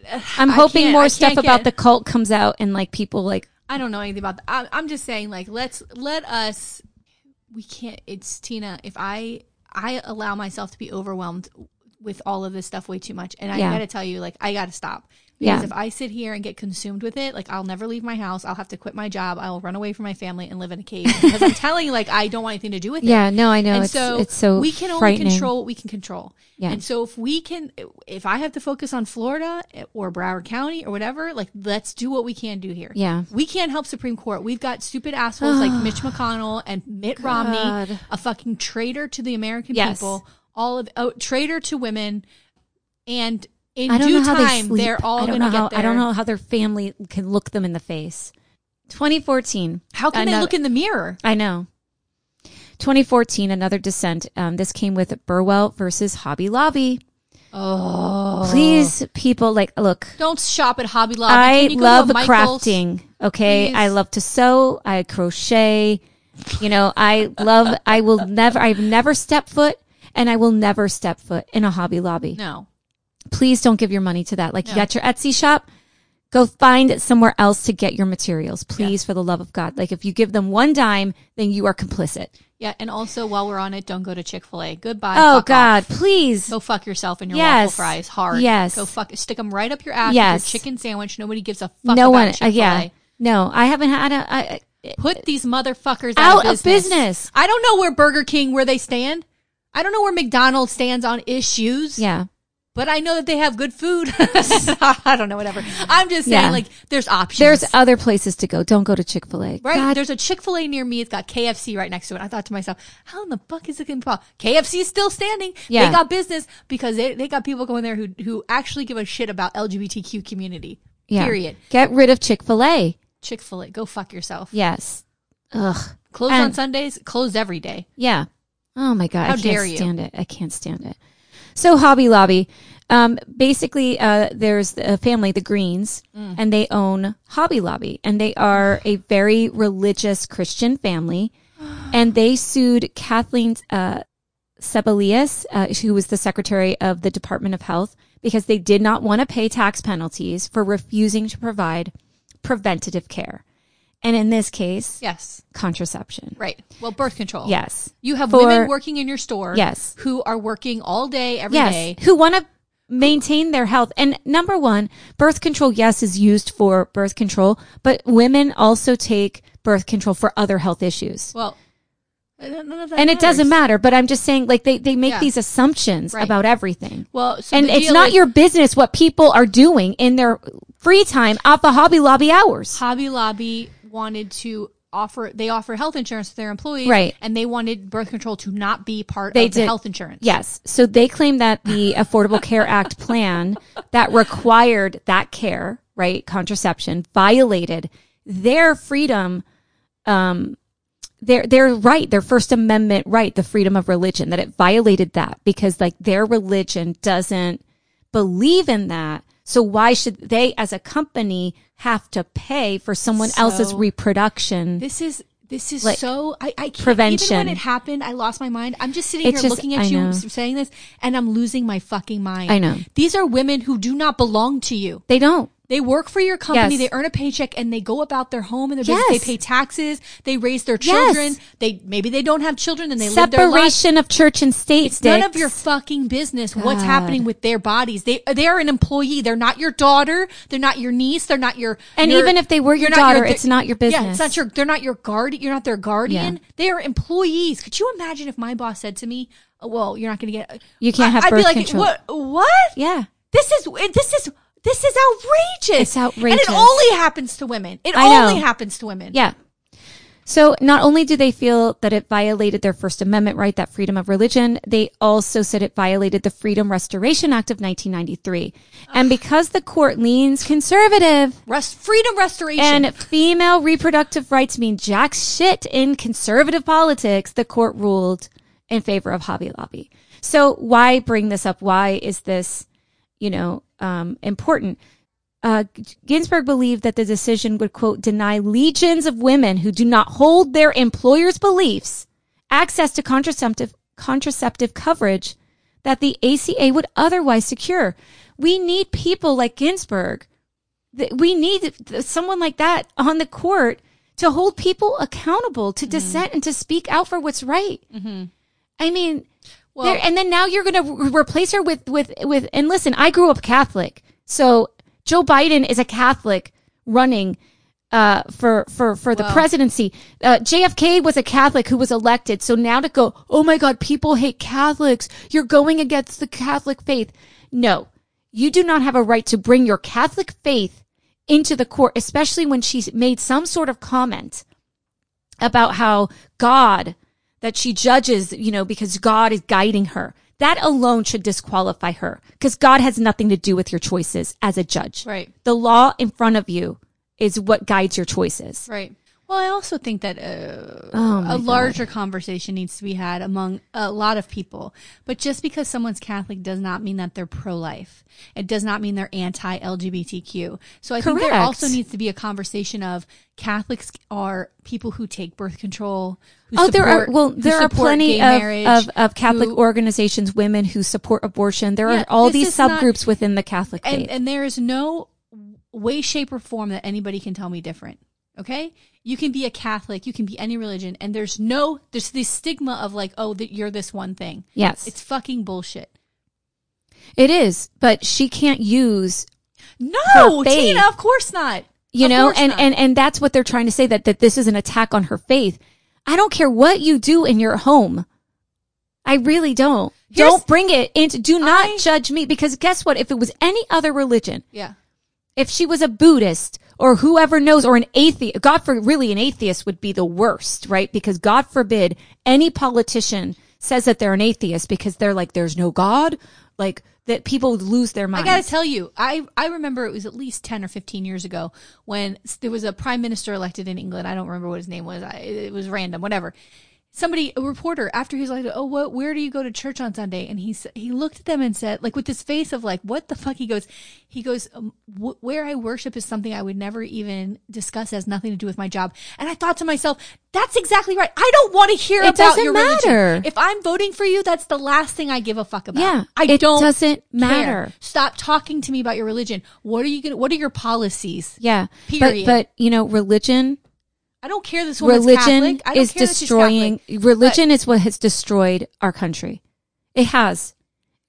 Uh, I'm hoping more stuff can't about the cult comes out and like people like I don't know anything about that. I, I'm just saying, like, let's let us. We can't. It's Tina. If I I allow myself to be overwhelmed with all of this stuff way too much, and I Yeah. got to tell you, like, I got to stop. Because Yeah. if I sit here and get consumed with it, like I'll never leave my house. I'll have to quit my job. I'll run away from my family and live in a cave. *laughs* Because I'm telling you, like I don't want anything to do with it. Yeah, no, I know. And it's so, it's so we can only control what we can control. Yeah. And so if we can, if I have to focus on Florida or Broward County or whatever, like let's do what we can do here. Yeah. We can't help Supreme Court. We've got stupid assholes like *sighs* Mitch McConnell and Mitt Romney, a fucking traitor to the American Yes. people, all of oh, traitor to women, and in I don't due know how they time sleep. they're all I don't going to know get how. I don't know how their family can look them in the face. 2014. How can they look in the mirror? I know. 2014, another dissent. Um, this came with Burwell versus Hobby Lobby. Oh, Please, people, like, look, don't shop at Hobby Lobby. I Can you go to love crafting. Okay. Please. I love to sew. I crochet. You know, I love, I will never, I've never stepped foot and I will never step foot in a Hobby Lobby. No. Please don't give your money to that. Like you got your Etsy shop, go find somewhere else to get your materials. Please, for the love of God. Like if you give them one dime, then you are complicit. Yeah, and also while we're on it, don't go to Chick Fil A. Goodbye. Oh God, off. please. Go fuck yourself and your Yes. waffle fries hard. Yes. Go fuck. Stick them right up your ass. Yes. Your chicken sandwich. Nobody gives a fuck. no about one. Uh, Chick-fil-A. yeah. No, I haven't had a. I, Put these motherfuckers Out out, of of business. business. I don't know where Burger King where they stand. I don't know where McDonald's stands on issues. yeah. But I know that they have good food. *laughs* I don't know. Whatever. I'm just saying, Yeah. like, there's options. There's other places to go. Don't go to Chick Fil A. Right. There's a Chick fil A near me. It's got KFC right next to it. I thought to myself, how in the fuck is it going to pop? KFC is still standing. Yeah. They got business because they, they got people going there who, who actually give a shit about LGBTQ community. Yeah. Period. Get rid of Chick Fil A. Chick fil A. Go fuck yourself. Yes. Ugh. Close And- on Sundays. Close every day. Yeah. Oh my god. How I can't dare you. stand it. I can't stand it. So Hobby Lobby, um, basically, uh, there's a family, the Greens, Mm. and they own Hobby Lobby, and they are a very religious Christian family, *gasps* and they sued Kathleen uh, Sebelius, uh, who was the secretary of the Department of Health, because they did not want to pay tax penalties for refusing to provide preventative care, and in this case, Yes. contraception. Right. Well, birth control. Yes. You have For- women working in your store. Yes. Who are working all day, every day. yes, who want to maintain their health. And number one, birth control, yes, is used for birth control, but women also take birth control for other health issues. Well, uh, that And it doesn't matter, but I'm just saying, like, they, they make Yeah. these assumptions Right. about everything. Well, so and it's not is- your business what people are doing in their free time off the Hobby Lobby hours. Hobby Lobby wanted to offer they offer health insurance to their employees Right. and they wanted birth control to not be part They of the health insurance Yes. So they claim that the *laughs* Affordable Care Act plan that required that care, right, contraception, violated their freedom um, their their right, their First Amendment right, the freedom of religion, that it violated that because like their religion doesn't believe in that. So why should they, as a company, have to pay for someone So- else's reproduction? This is this is Like, so I, I can't, prevention. Even when it happened, I lost my mind. I'm just sitting It's here just- looking I at you know. saying this, and I'm losing my fucking mind. I know. These are women who do not belong to you. they don't. They work for your company. Yes. They earn a paycheck, and they go about their home and their Yes. business. They pay taxes. They raise their Yes. children. They maybe they don't have children, and they live their life. Separation of church and state. It's none of your fucking business what's happening with their bodies. They they are an employee. They're not your daughter. They're not your niece. They're not your. And your- even if they were your daughter, it's not your business. Yeah, it's not your. They're not your guard. You're not their guardian. Yeah. They are employees. Could you imagine if my boss said to me, oh, "Well, you're not going to get. You can't have I'd be like, control. What? What? Yeah. This is this is this is outrageous. It's outrageous. and it only happens to women. It I know. only happens to women. Yeah. So not only do they feel that it violated their First Amendment right, that freedom of religion, they also said it violated the Freedom Restoration Act of 1993. And because the court leans conservative Rest, freedom restoration. and female reproductive rights mean jack shit in conservative politics, the court ruled in favor of Hobby Lobby. So why bring this up? Why is this, you know, um, important? Uh, Ginsburg believed that the decision would, quote, deny legions of women who do not hold their employer's beliefs access to contraceptive, contraceptive coverage that the ACA would otherwise secure. We need people like Ginsburg. We need someone like that on the court to hold people accountable, to dissent and to speak out for what's right. I mean, Well- there- and then now you're going to re- replace her with, with, with, and listen, I grew up Catholic. So Joe Biden is a Catholic running, uh, for, for, for the Well- presidency. Uh, JFK was a Catholic who was elected. So now to go, oh my God, people hate Catholics. You're going against the Catholic faith. No, you do not have a right to bring your Catholic faith into the court, especially when she's made some sort of comment about how God, that she judges, you know, because God is guiding her. That alone should disqualify her because God has nothing to do with your choices as a judge. Right. The law in front of you is what guides your choices. Right. Well, I also think that uh, Oh a God. larger conversation needs to be had among a lot of people. But just because someone's Catholic does not mean that they're pro-life. It does not mean they're anti-LGBTQ. So I think there also needs to be a conversation of Catholics are people who take birth control. Who Oh, there are well, there are plenty of, marriage, of of Catholic who- organizations, women who support abortion. There Yeah, are all these is not- subgroups within the Catholic faith. and and there is no way shape or form that anybody can tell me different okay? You can be a catholic you can be any religion and there's no there's this stigma of like oh that you're this one thing. Yes, it's fucking bullshit. It is. But she can't use no tina of course not. You Of know and not. and and that's what they're trying to say that that this is an attack on her faith. I don't care what you do in your home. I really don't. Here's- don't bring it into do not I- judge me because guess what? If it was any other religion yeah. if she was a buddhist or whoever knows or an atheist god for really an atheist would be the worst right because god forbid any politician says that they're an atheist because they're like there's no god like that people lose their mind. I gotta tell you, I, I remember it was at least 10 or 15 years ago when there was a prime minister elected in England. I don't remember what his name was. I, it was random, whatever. Somebody, a reporter, after he's like, "Oh, what? Where do you go to church on Sunday?" And he he looked at them and said, like with this face of like, "What the fuck?" He goes, he goes, um, "Where I worship is something I would never even discuss. It has nothing to do with my job." And I thought to myself, "That's exactly right. I don't want to hear It about doesn't your matter. religion. If I'm voting for you, that's the last thing I give a fuck about. Yeah, I it don't. doesn't care. matter. Stop talking to me about your religion. What are you to, what are your policies? yeah Period. but but you know religion I don't care this woman's religion Catholic. I don't is care that she's destroying Catholic. religion is what has destroyed our country it has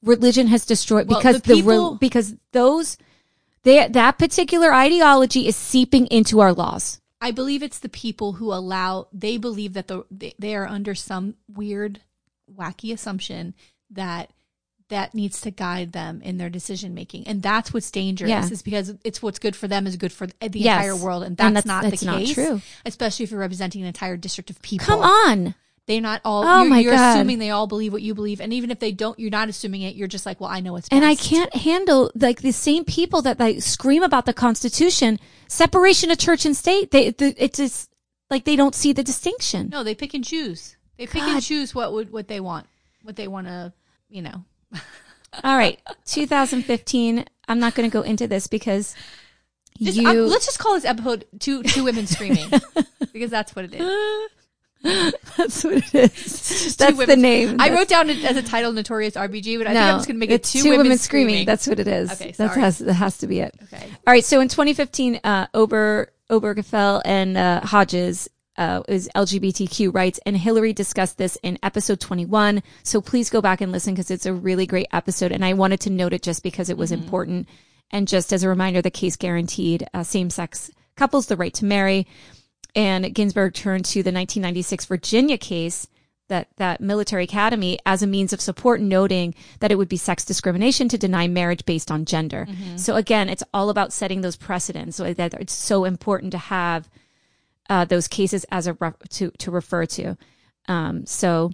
religion has destroyed Well, because the the, people- because those they, that particular ideology is seeping into our laws I believe it's the people who allow, they believe that the, they, they are under some weird, wacky assumption that that needs to guide them in their decision making. And that's what's dangerous Yeah. is because it's what's good for them is good for the Yes. entire world. And that's, And that's- not that's the not case. true. Especially if you're representing an entire district of people. come on They're not all, Oh you're, my you're God. assuming they all believe what you believe. And even if they don't, you're not assuming it. You're just like, well, I know it's and i can't handle like the same people that like scream about the constitution separation of church and state they the, it's just like they don't see the distinction. No, they pick and choose. They pick God. and choose what would what they want, what they want to, you know. All right, 2015. I'm not going to go into this because Just, you. uh, let's just call this episode two two women screaming *laughs* because that's what it is. *laughs* that's what it is. That's two the women- name. I That's- wrote down it as a title, Notorious RBG, but I no, think I'm just going to make it it's two, women, screaming. That's what it is. Okay, That sorry. has that has to be it. okay. All right. So in 2015, uh, Ober Obergefell and uh, Hodges uh, is LGBTQ rights, and Hillary discussed this in episode 21. So please go back and listen because it's a really great episode, and I wanted to note it just because it was important, and just as a reminder, the case guaranteed uh, same-sex couples the right to marry. And Ginsburg turned to the 1996 Virginia case that that military academy as a means of support, noting that it would be sex discrimination to deny marriage based on gender. So again, it's all about setting those precedents. So that it's so important to have uh, those cases as a ref- to to refer to. Um, so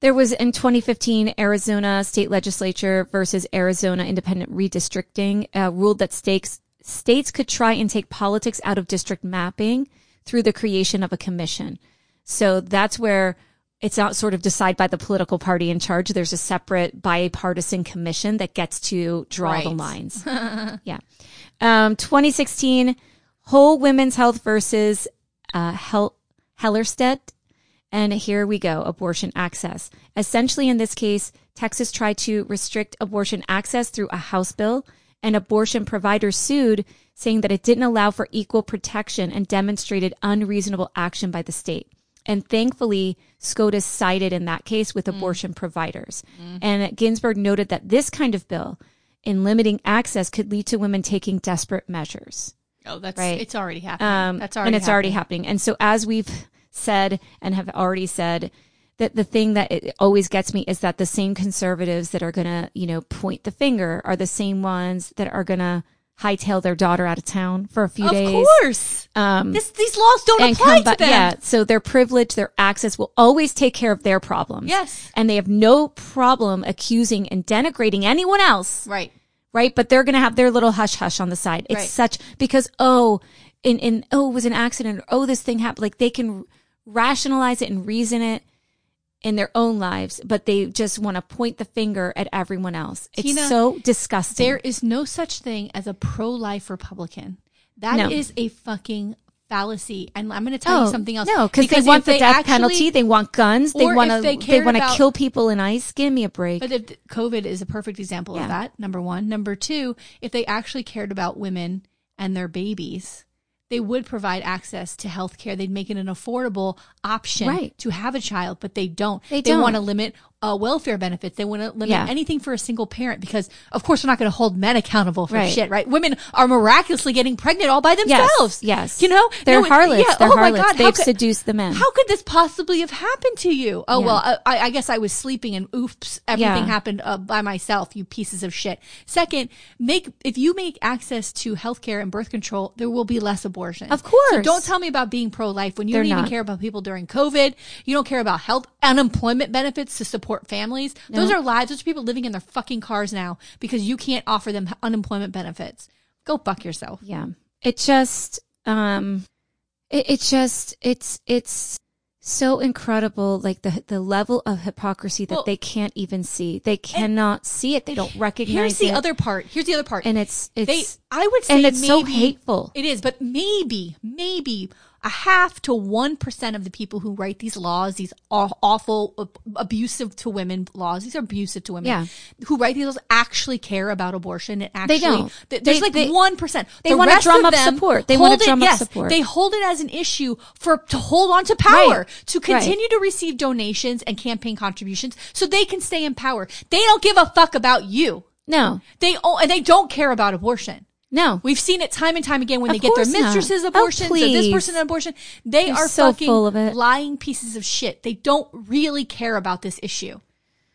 there was in 2015 Arizona state legislature versus Arizona independent redistricting uh, ruled that states states could try and take politics out of district mapping through the creation of a commission. So that's where it's not sort of decided by the political party in charge. There's a separate bipartisan commission that gets to draw the lines. *laughs* yeah. Um, 2016, Whole Women's Health versus uh, Hel- Hellerstedt. And here we go abortion access. Essentially, in this case, Texas tried to restrict abortion access through a House bill, and abortion providers sued, saying that it didn't allow for equal protection and demonstrated unreasonable action by the state. And thankfully, SCOTUS sided in that case with abortion providers. And Ginsburg noted that this kind of bill, in limiting access, could lead to women taking desperate measures. Oh, that's Right. It's already happening. Um, that's already and it's already happening. happening. And so, as we've said and have already said, that the thing that it always gets me is that the same conservatives that are going to, you know, point the finger are the same ones that are going to hightail their daughter out of town for a few Of days. Of course. Um, this, these laws don't apply to them. yeah. So their privilege, their access will always take care of their problems. Yes. And they have no problem accusing and denigrating anyone else Right. Right? But they're going to have their little hush hush on the side. It's Right. such because oh, in in oh, it was an accident. Or, oh, this thing happened. Like they can rationalize it and reason it in their own lives, but they just want to point the finger at everyone else. It's Tina, so disgusting. There is no such thing as a pro life Republican. That is No. a fucking fallacy. And I'm going to tell you oh, something else. Oh, No, because they want the death actually- penalty. They want guns. They want to. they They, want to kill people in ice. Give me a break. But if COVID is a perfect example Yeah. of that, number one. Number two, if they actually cared about women and their babies, they would provide access to health care. They'd make it an affordable option Right. to have a child, but they don't. They don't. want to limit uh, welfare benefits. They want to limit Yeah. anything for a single parent because, of course, we're not going to hold men accountable for Right. shit, right? Women are miraculously getting pregnant all by themselves. yes. You know? they're No, harlots. yeah, They're oh harlots. My God, They've could- seduced the men. how could this possibly have happened to you? Oh Yeah. well, I, I guess I was sleeping and oops, everything happened uh, by myself. You pieces of shit. Second, make if you make access to healthcare and birth control, there will be less abortion. Of course. So don't tell me about being pro life when you They're don't even not. care about people during COVID. You don't care about health unemployment benefits to support families. Those are lives. Those are people living in their fucking cars now because you can't offer them unemployment benefits. Go fuck yourself. Yeah. It just um it, it just it's it's so incredible like the the level of hypocrisy that Well- they can't even see. They cannot see it. They don't recognize Here's the it. other part. Here's the other part. and it's they I would say and it's so hateful. It is, but maybe, maybe a half to one percent of the people who write these laws, these aw- awful, abusive to women laws, these are abusive to women. Yeah. who write these laws actually care about abortion and actually don't. th- there's They- like they- one percent. they wanna drum up support. They wanna drum up support. They hold it as an issue for to hold on to power, Right. to Right. continue to receive donations and campaign contributions, so they can stay in power. They don't give a fuck about you. no. They and they don't care about abortion. No. We've seen it time and time again when Of they get their course not. mistresses Oh, abortions or this person an abortion. They They're are so fucking full of it. lying pieces of shit. They don't really care about this issue.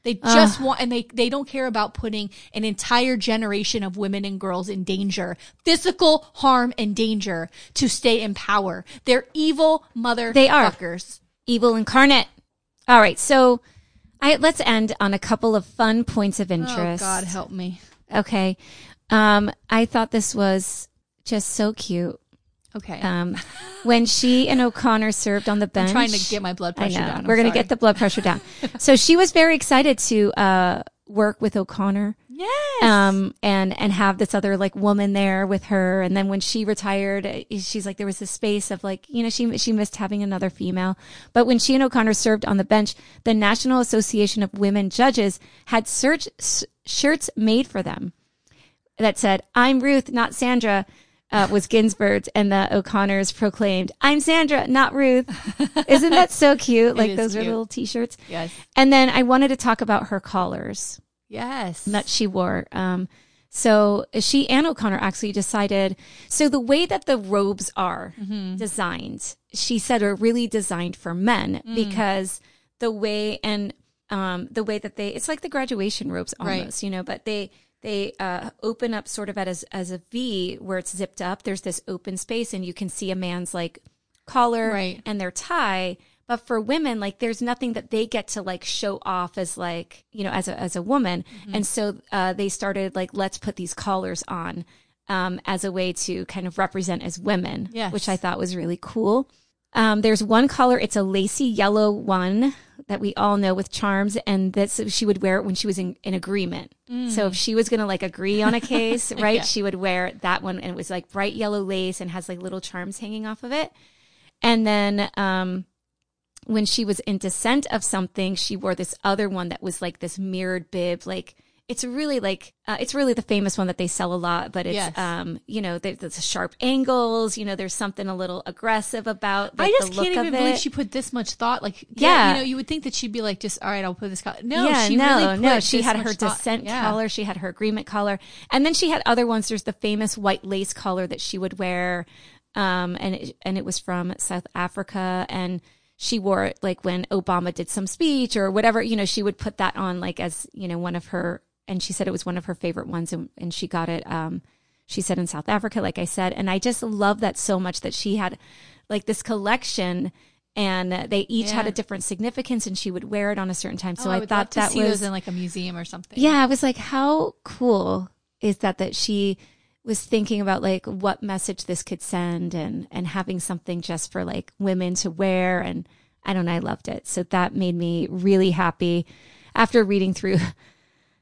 They just want, and they, they don't care about putting an entire generation of women and girls in danger, physical harm and danger to stay in power. They're evil mother They are. fuckers. Evil incarnate. All right. So I let's end on a couple of fun points of Oh interest. God, help me. Okay. Um, I thought this was just so cute. Okay. Um, when she and O'Connor served on the bench, I'm trying to get my blood pressure down. I'm We're going to get the blood pressure down. so she was very excited to uh, work with O'Connor yes. um, and and have this other like woman there with her. And then when she retired, uh, she's like there was this space of like you know she she missed having another female. But when she and O'Connor served on the bench, the National Association of Women Judges had search s- shirts made for them that said "I'm Ruth, not Sandra." Uh, was Ginsburg's, and the O'Connors proclaimed, "I'm Sandra, not Ruth." *laughs* Isn't that so cute? Like those are little T-shirts. yes. And then I wanted to talk about her collars Yes. that she wore. Um, so she and O'Connor actually decided. So the way that the robes are designed, she said, are really designed for men because the way and um, the way that they, it's like the graduation robes Right. almost, you know, but they they uh, open up sort of at as as a V where it's zipped up. There's this open space, and you can see a man's like collar Right. and their tie. But for women, like there's nothing that they get to like show off as like, you know, as a as a woman. Mm-hmm. And so uh, they started like, let's put these collars on um, as a way to kind of represent as women, Yes. which I thought was really cool. Um, there's one collar, it's a lacy yellow one that we all know with charms, and that's she would wear it when she was in, in agreement. So if she was gonna like agree on a *laughs* case, right, Yeah. she would wear that one, and it was like bright yellow lace and has like little charms hanging off of it. And then um, when she was in dissent of something, she wore this other one that was like this mirrored bib. Like it's really like uh, it's really the famous one that they sell a lot, but it's Yes. um you know there- there's sharp angles. You know there's something a little aggressive about. I just can't even believe she put this much thought. Like, Yeah. you know, you would think that she'd be like, just all right, I'll put this. Color. No, yeah, she no, really no. She had her thought- dissent Yeah. collar. She had her agreement collar, and then she had other ones. There's the famous white lace collar that she would wear, um, and it, and it was from South Africa, and she wore it like when Obama did some speech or whatever. You know, she would put that on like as you know one of her, and she said it was one of her favorite ones, and, and she got it. Um, she said in South Africa, like I said, and I just love that so much that she had like this collection. And they each had a different significance, and she would wear it on a certain time. So Oh, I, would thought that was those in like a museum or something. yeah, I was like, how cool is that that she was thinking about like what message this could send and and having something just for like women to wear and I don't know, I loved it. So that made me really happy after reading through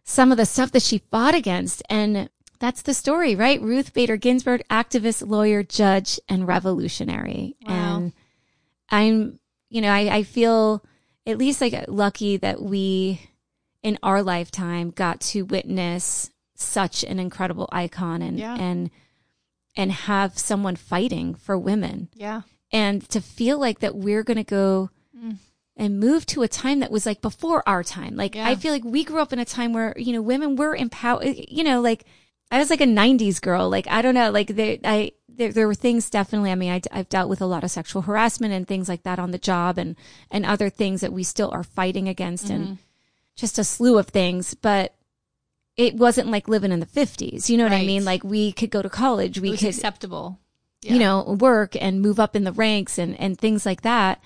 some of the stuff that she fought against and that's the story, right? Ruth Bader Ginsburg, activist, lawyer, judge, and revolutionary. Wow. And I'm, you know, I, I feel at least like lucky that we in our lifetime got to witness such an incredible icon and Yeah. and and have someone fighting for women yeah, and to feel like that we're going to go. And move to a time that was like before our time like Yeah. i feel like we grew up in a time where you know women were empowered you know like i was like a 90s girl like i don't know like there i there, there were things definitely i mean I, i've dealt with a lot of sexual harassment and things like that on the job and and other things that we still are fighting against Mm-hmm. and just a slew of things but it wasn't like living in the 50s you know what i mean like we could go to college we could acceptable. you know, work and move up in the ranks and, and things like that.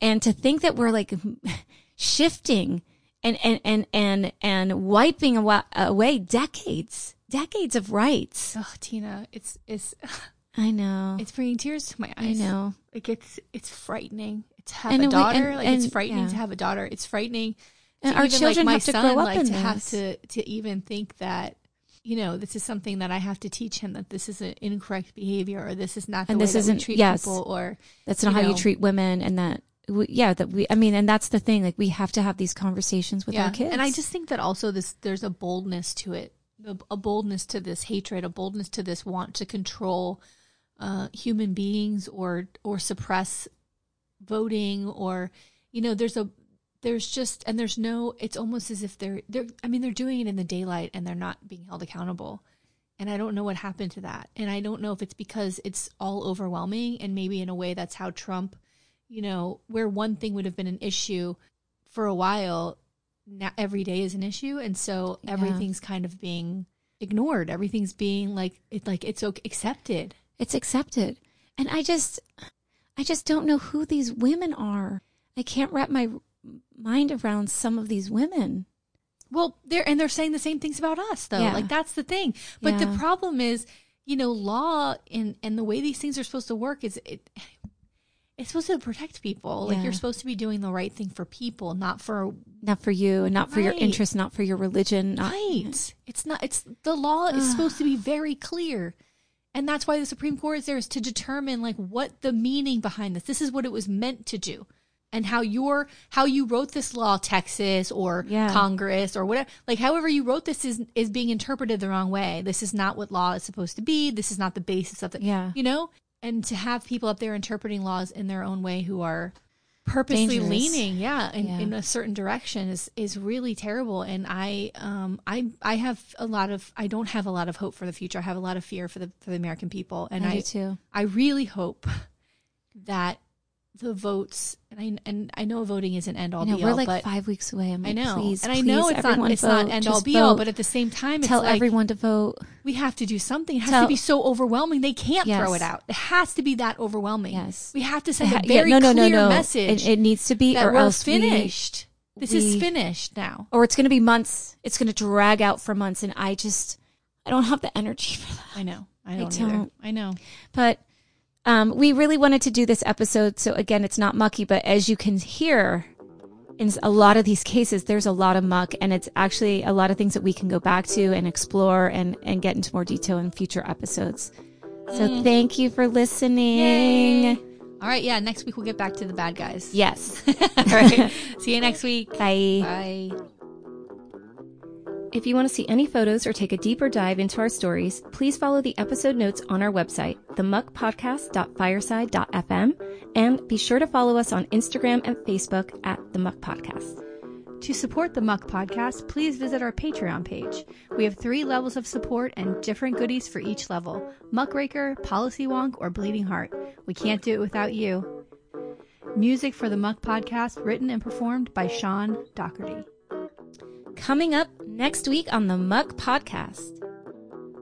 And to think that we're like shifting and, and, and, and, and wiping away decades, decades of rights. Oh, Tina, it's it's I know. it's bringing tears to my eyes. I know. Like it's it's frightening to have And a we- daughter. and- like it's frightening yeah. to have a daughter. It's frightening. And our even, children like, my have to grow up like in to have this. to to even think that you know this is something that I have to teach him that this is an incorrect behavior or this is not the And way this isn't, we treat yes. people or That's not how you treat women and that, we, yeah, that we, I mean, and that's the thing. Like we have to have these conversations with our kids. And I just think that also this there's a boldness to it, a, a boldness to this hatred, a boldness to this want to control uh, human beings or or suppress voting or you know there's a there's just and there's no it's almost as if they're they're I mean they're doing it in the daylight and they're not being held accountable. And I don't know what happened to that. And I don't know if it's because it's all overwhelming and maybe in a way that's how Trump, you know, where one thing would have been an issue for a while, now every day is an issue and so Yeah. everything's kind of being ignored. Everything's being like it like it's okay, accepted. it's accepted. And I just, I just don't know who these women are. I can't wrap my mind around some of these women. Well, they're and they're saying the same things about us though. Yeah. Like that's the thing. But the problem is you know, law and and the way these things are supposed to work is it it's supposed to protect people. Like Yeah. you're supposed to be doing the right thing for people, not for Not for you, and not for your interest, not for your religion. Not, right. It's not. It's the law is supposed to be very clear, and that's why the Supreme Court is there is to determine like what the meaning behind this. This is what it was meant to do, and how your how you wrote this law, Texas or Yeah. Congress or whatever, like however you wrote this is is being interpreted the wrong way. This is not what law is supposed to be. This is not the basis of the. Yeah. You know, and to have people up there interpreting laws in their own way who are purposely Dangerous. leaning yeah in, Yeah. in a certain direction is is really terrible and i um i i have a lot of i don't have a lot of hope for the future i have a lot of fear for the for the american people and I i do too. i really hope that the votes and i and i know voting isn't end all I know be we're all like five weeks away. I'm i know please, and i know please, it's not it's vote. not end all Just be all but at the same time it's tell like everyone to vote. we have to do something it has Tell- to be so overwhelming they can't Yes. throw it out it has to be that overwhelming Yes. we have to send a Yeah, very no, no, clear no, no. message It, it needs to be, or else we- finished. this is finished now. or it's going to be months. It's going to drag out for months, and I just, I don't have the energy for that. I know. I I don't, either. don't. I know. But um, we really wanted to do this episode. So again, it's not mucky, but as you can hear, in a lot of these cases, there's a lot of muck, and it's actually a lot of things that we can go back to and explore and and get into more detail in future episodes. So thank you for listening. All right. Yeah. Next week we'll get back to the bad guys. Yes. *laughs* All right. See you next week. Bye. Bye. If you want to see any photos or take a deeper dive into our stories, please follow the episode notes on our website, themuckpodcast.fireside.fm, and be sure to follow us on Instagram and Facebook at The Muck Podcast. To support the Muck Podcast, please visit our Patreon page. We have three levels of support and different goodies for each level Muckraker, Policy Wonk, or Bleeding Heart. We can't do it without you. Music for the Muck Podcast written and performed by Sean Doherty. Coming up next week on The Muck Podcast.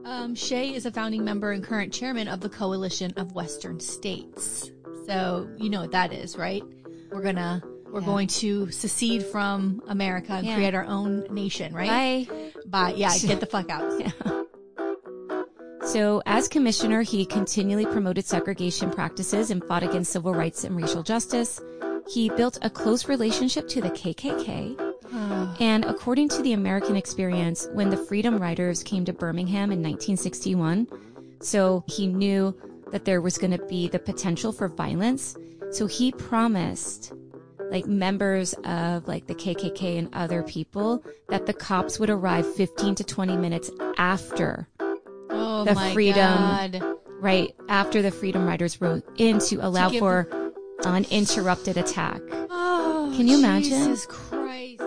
Um, Shea is a founding member and current chairman of the Coalition of Western States. So you know what that is, right? We're gonna we're Yeah. going to secede from America and Yeah. create our own nation, right? Bye. Bye. Yeah, *laughs* get the fuck out. Yeah. So, as commissioner, he continually promoted segregation practices and fought against civil rights and racial justice. He built a close relationship to the KKK. Ah. And according to the American experience, when the Freedom Riders came to Birmingham in 1961, so he knew that there was going to be the potential for violence. So he promised like members of like the KKK and other people that the cops would arrive 15 to 20 minutes after Oh The freedom god. right after the Freedom Riders rode in to allow give- for uninterrupted attack. Oh, Can you imagine? Jesus Christ.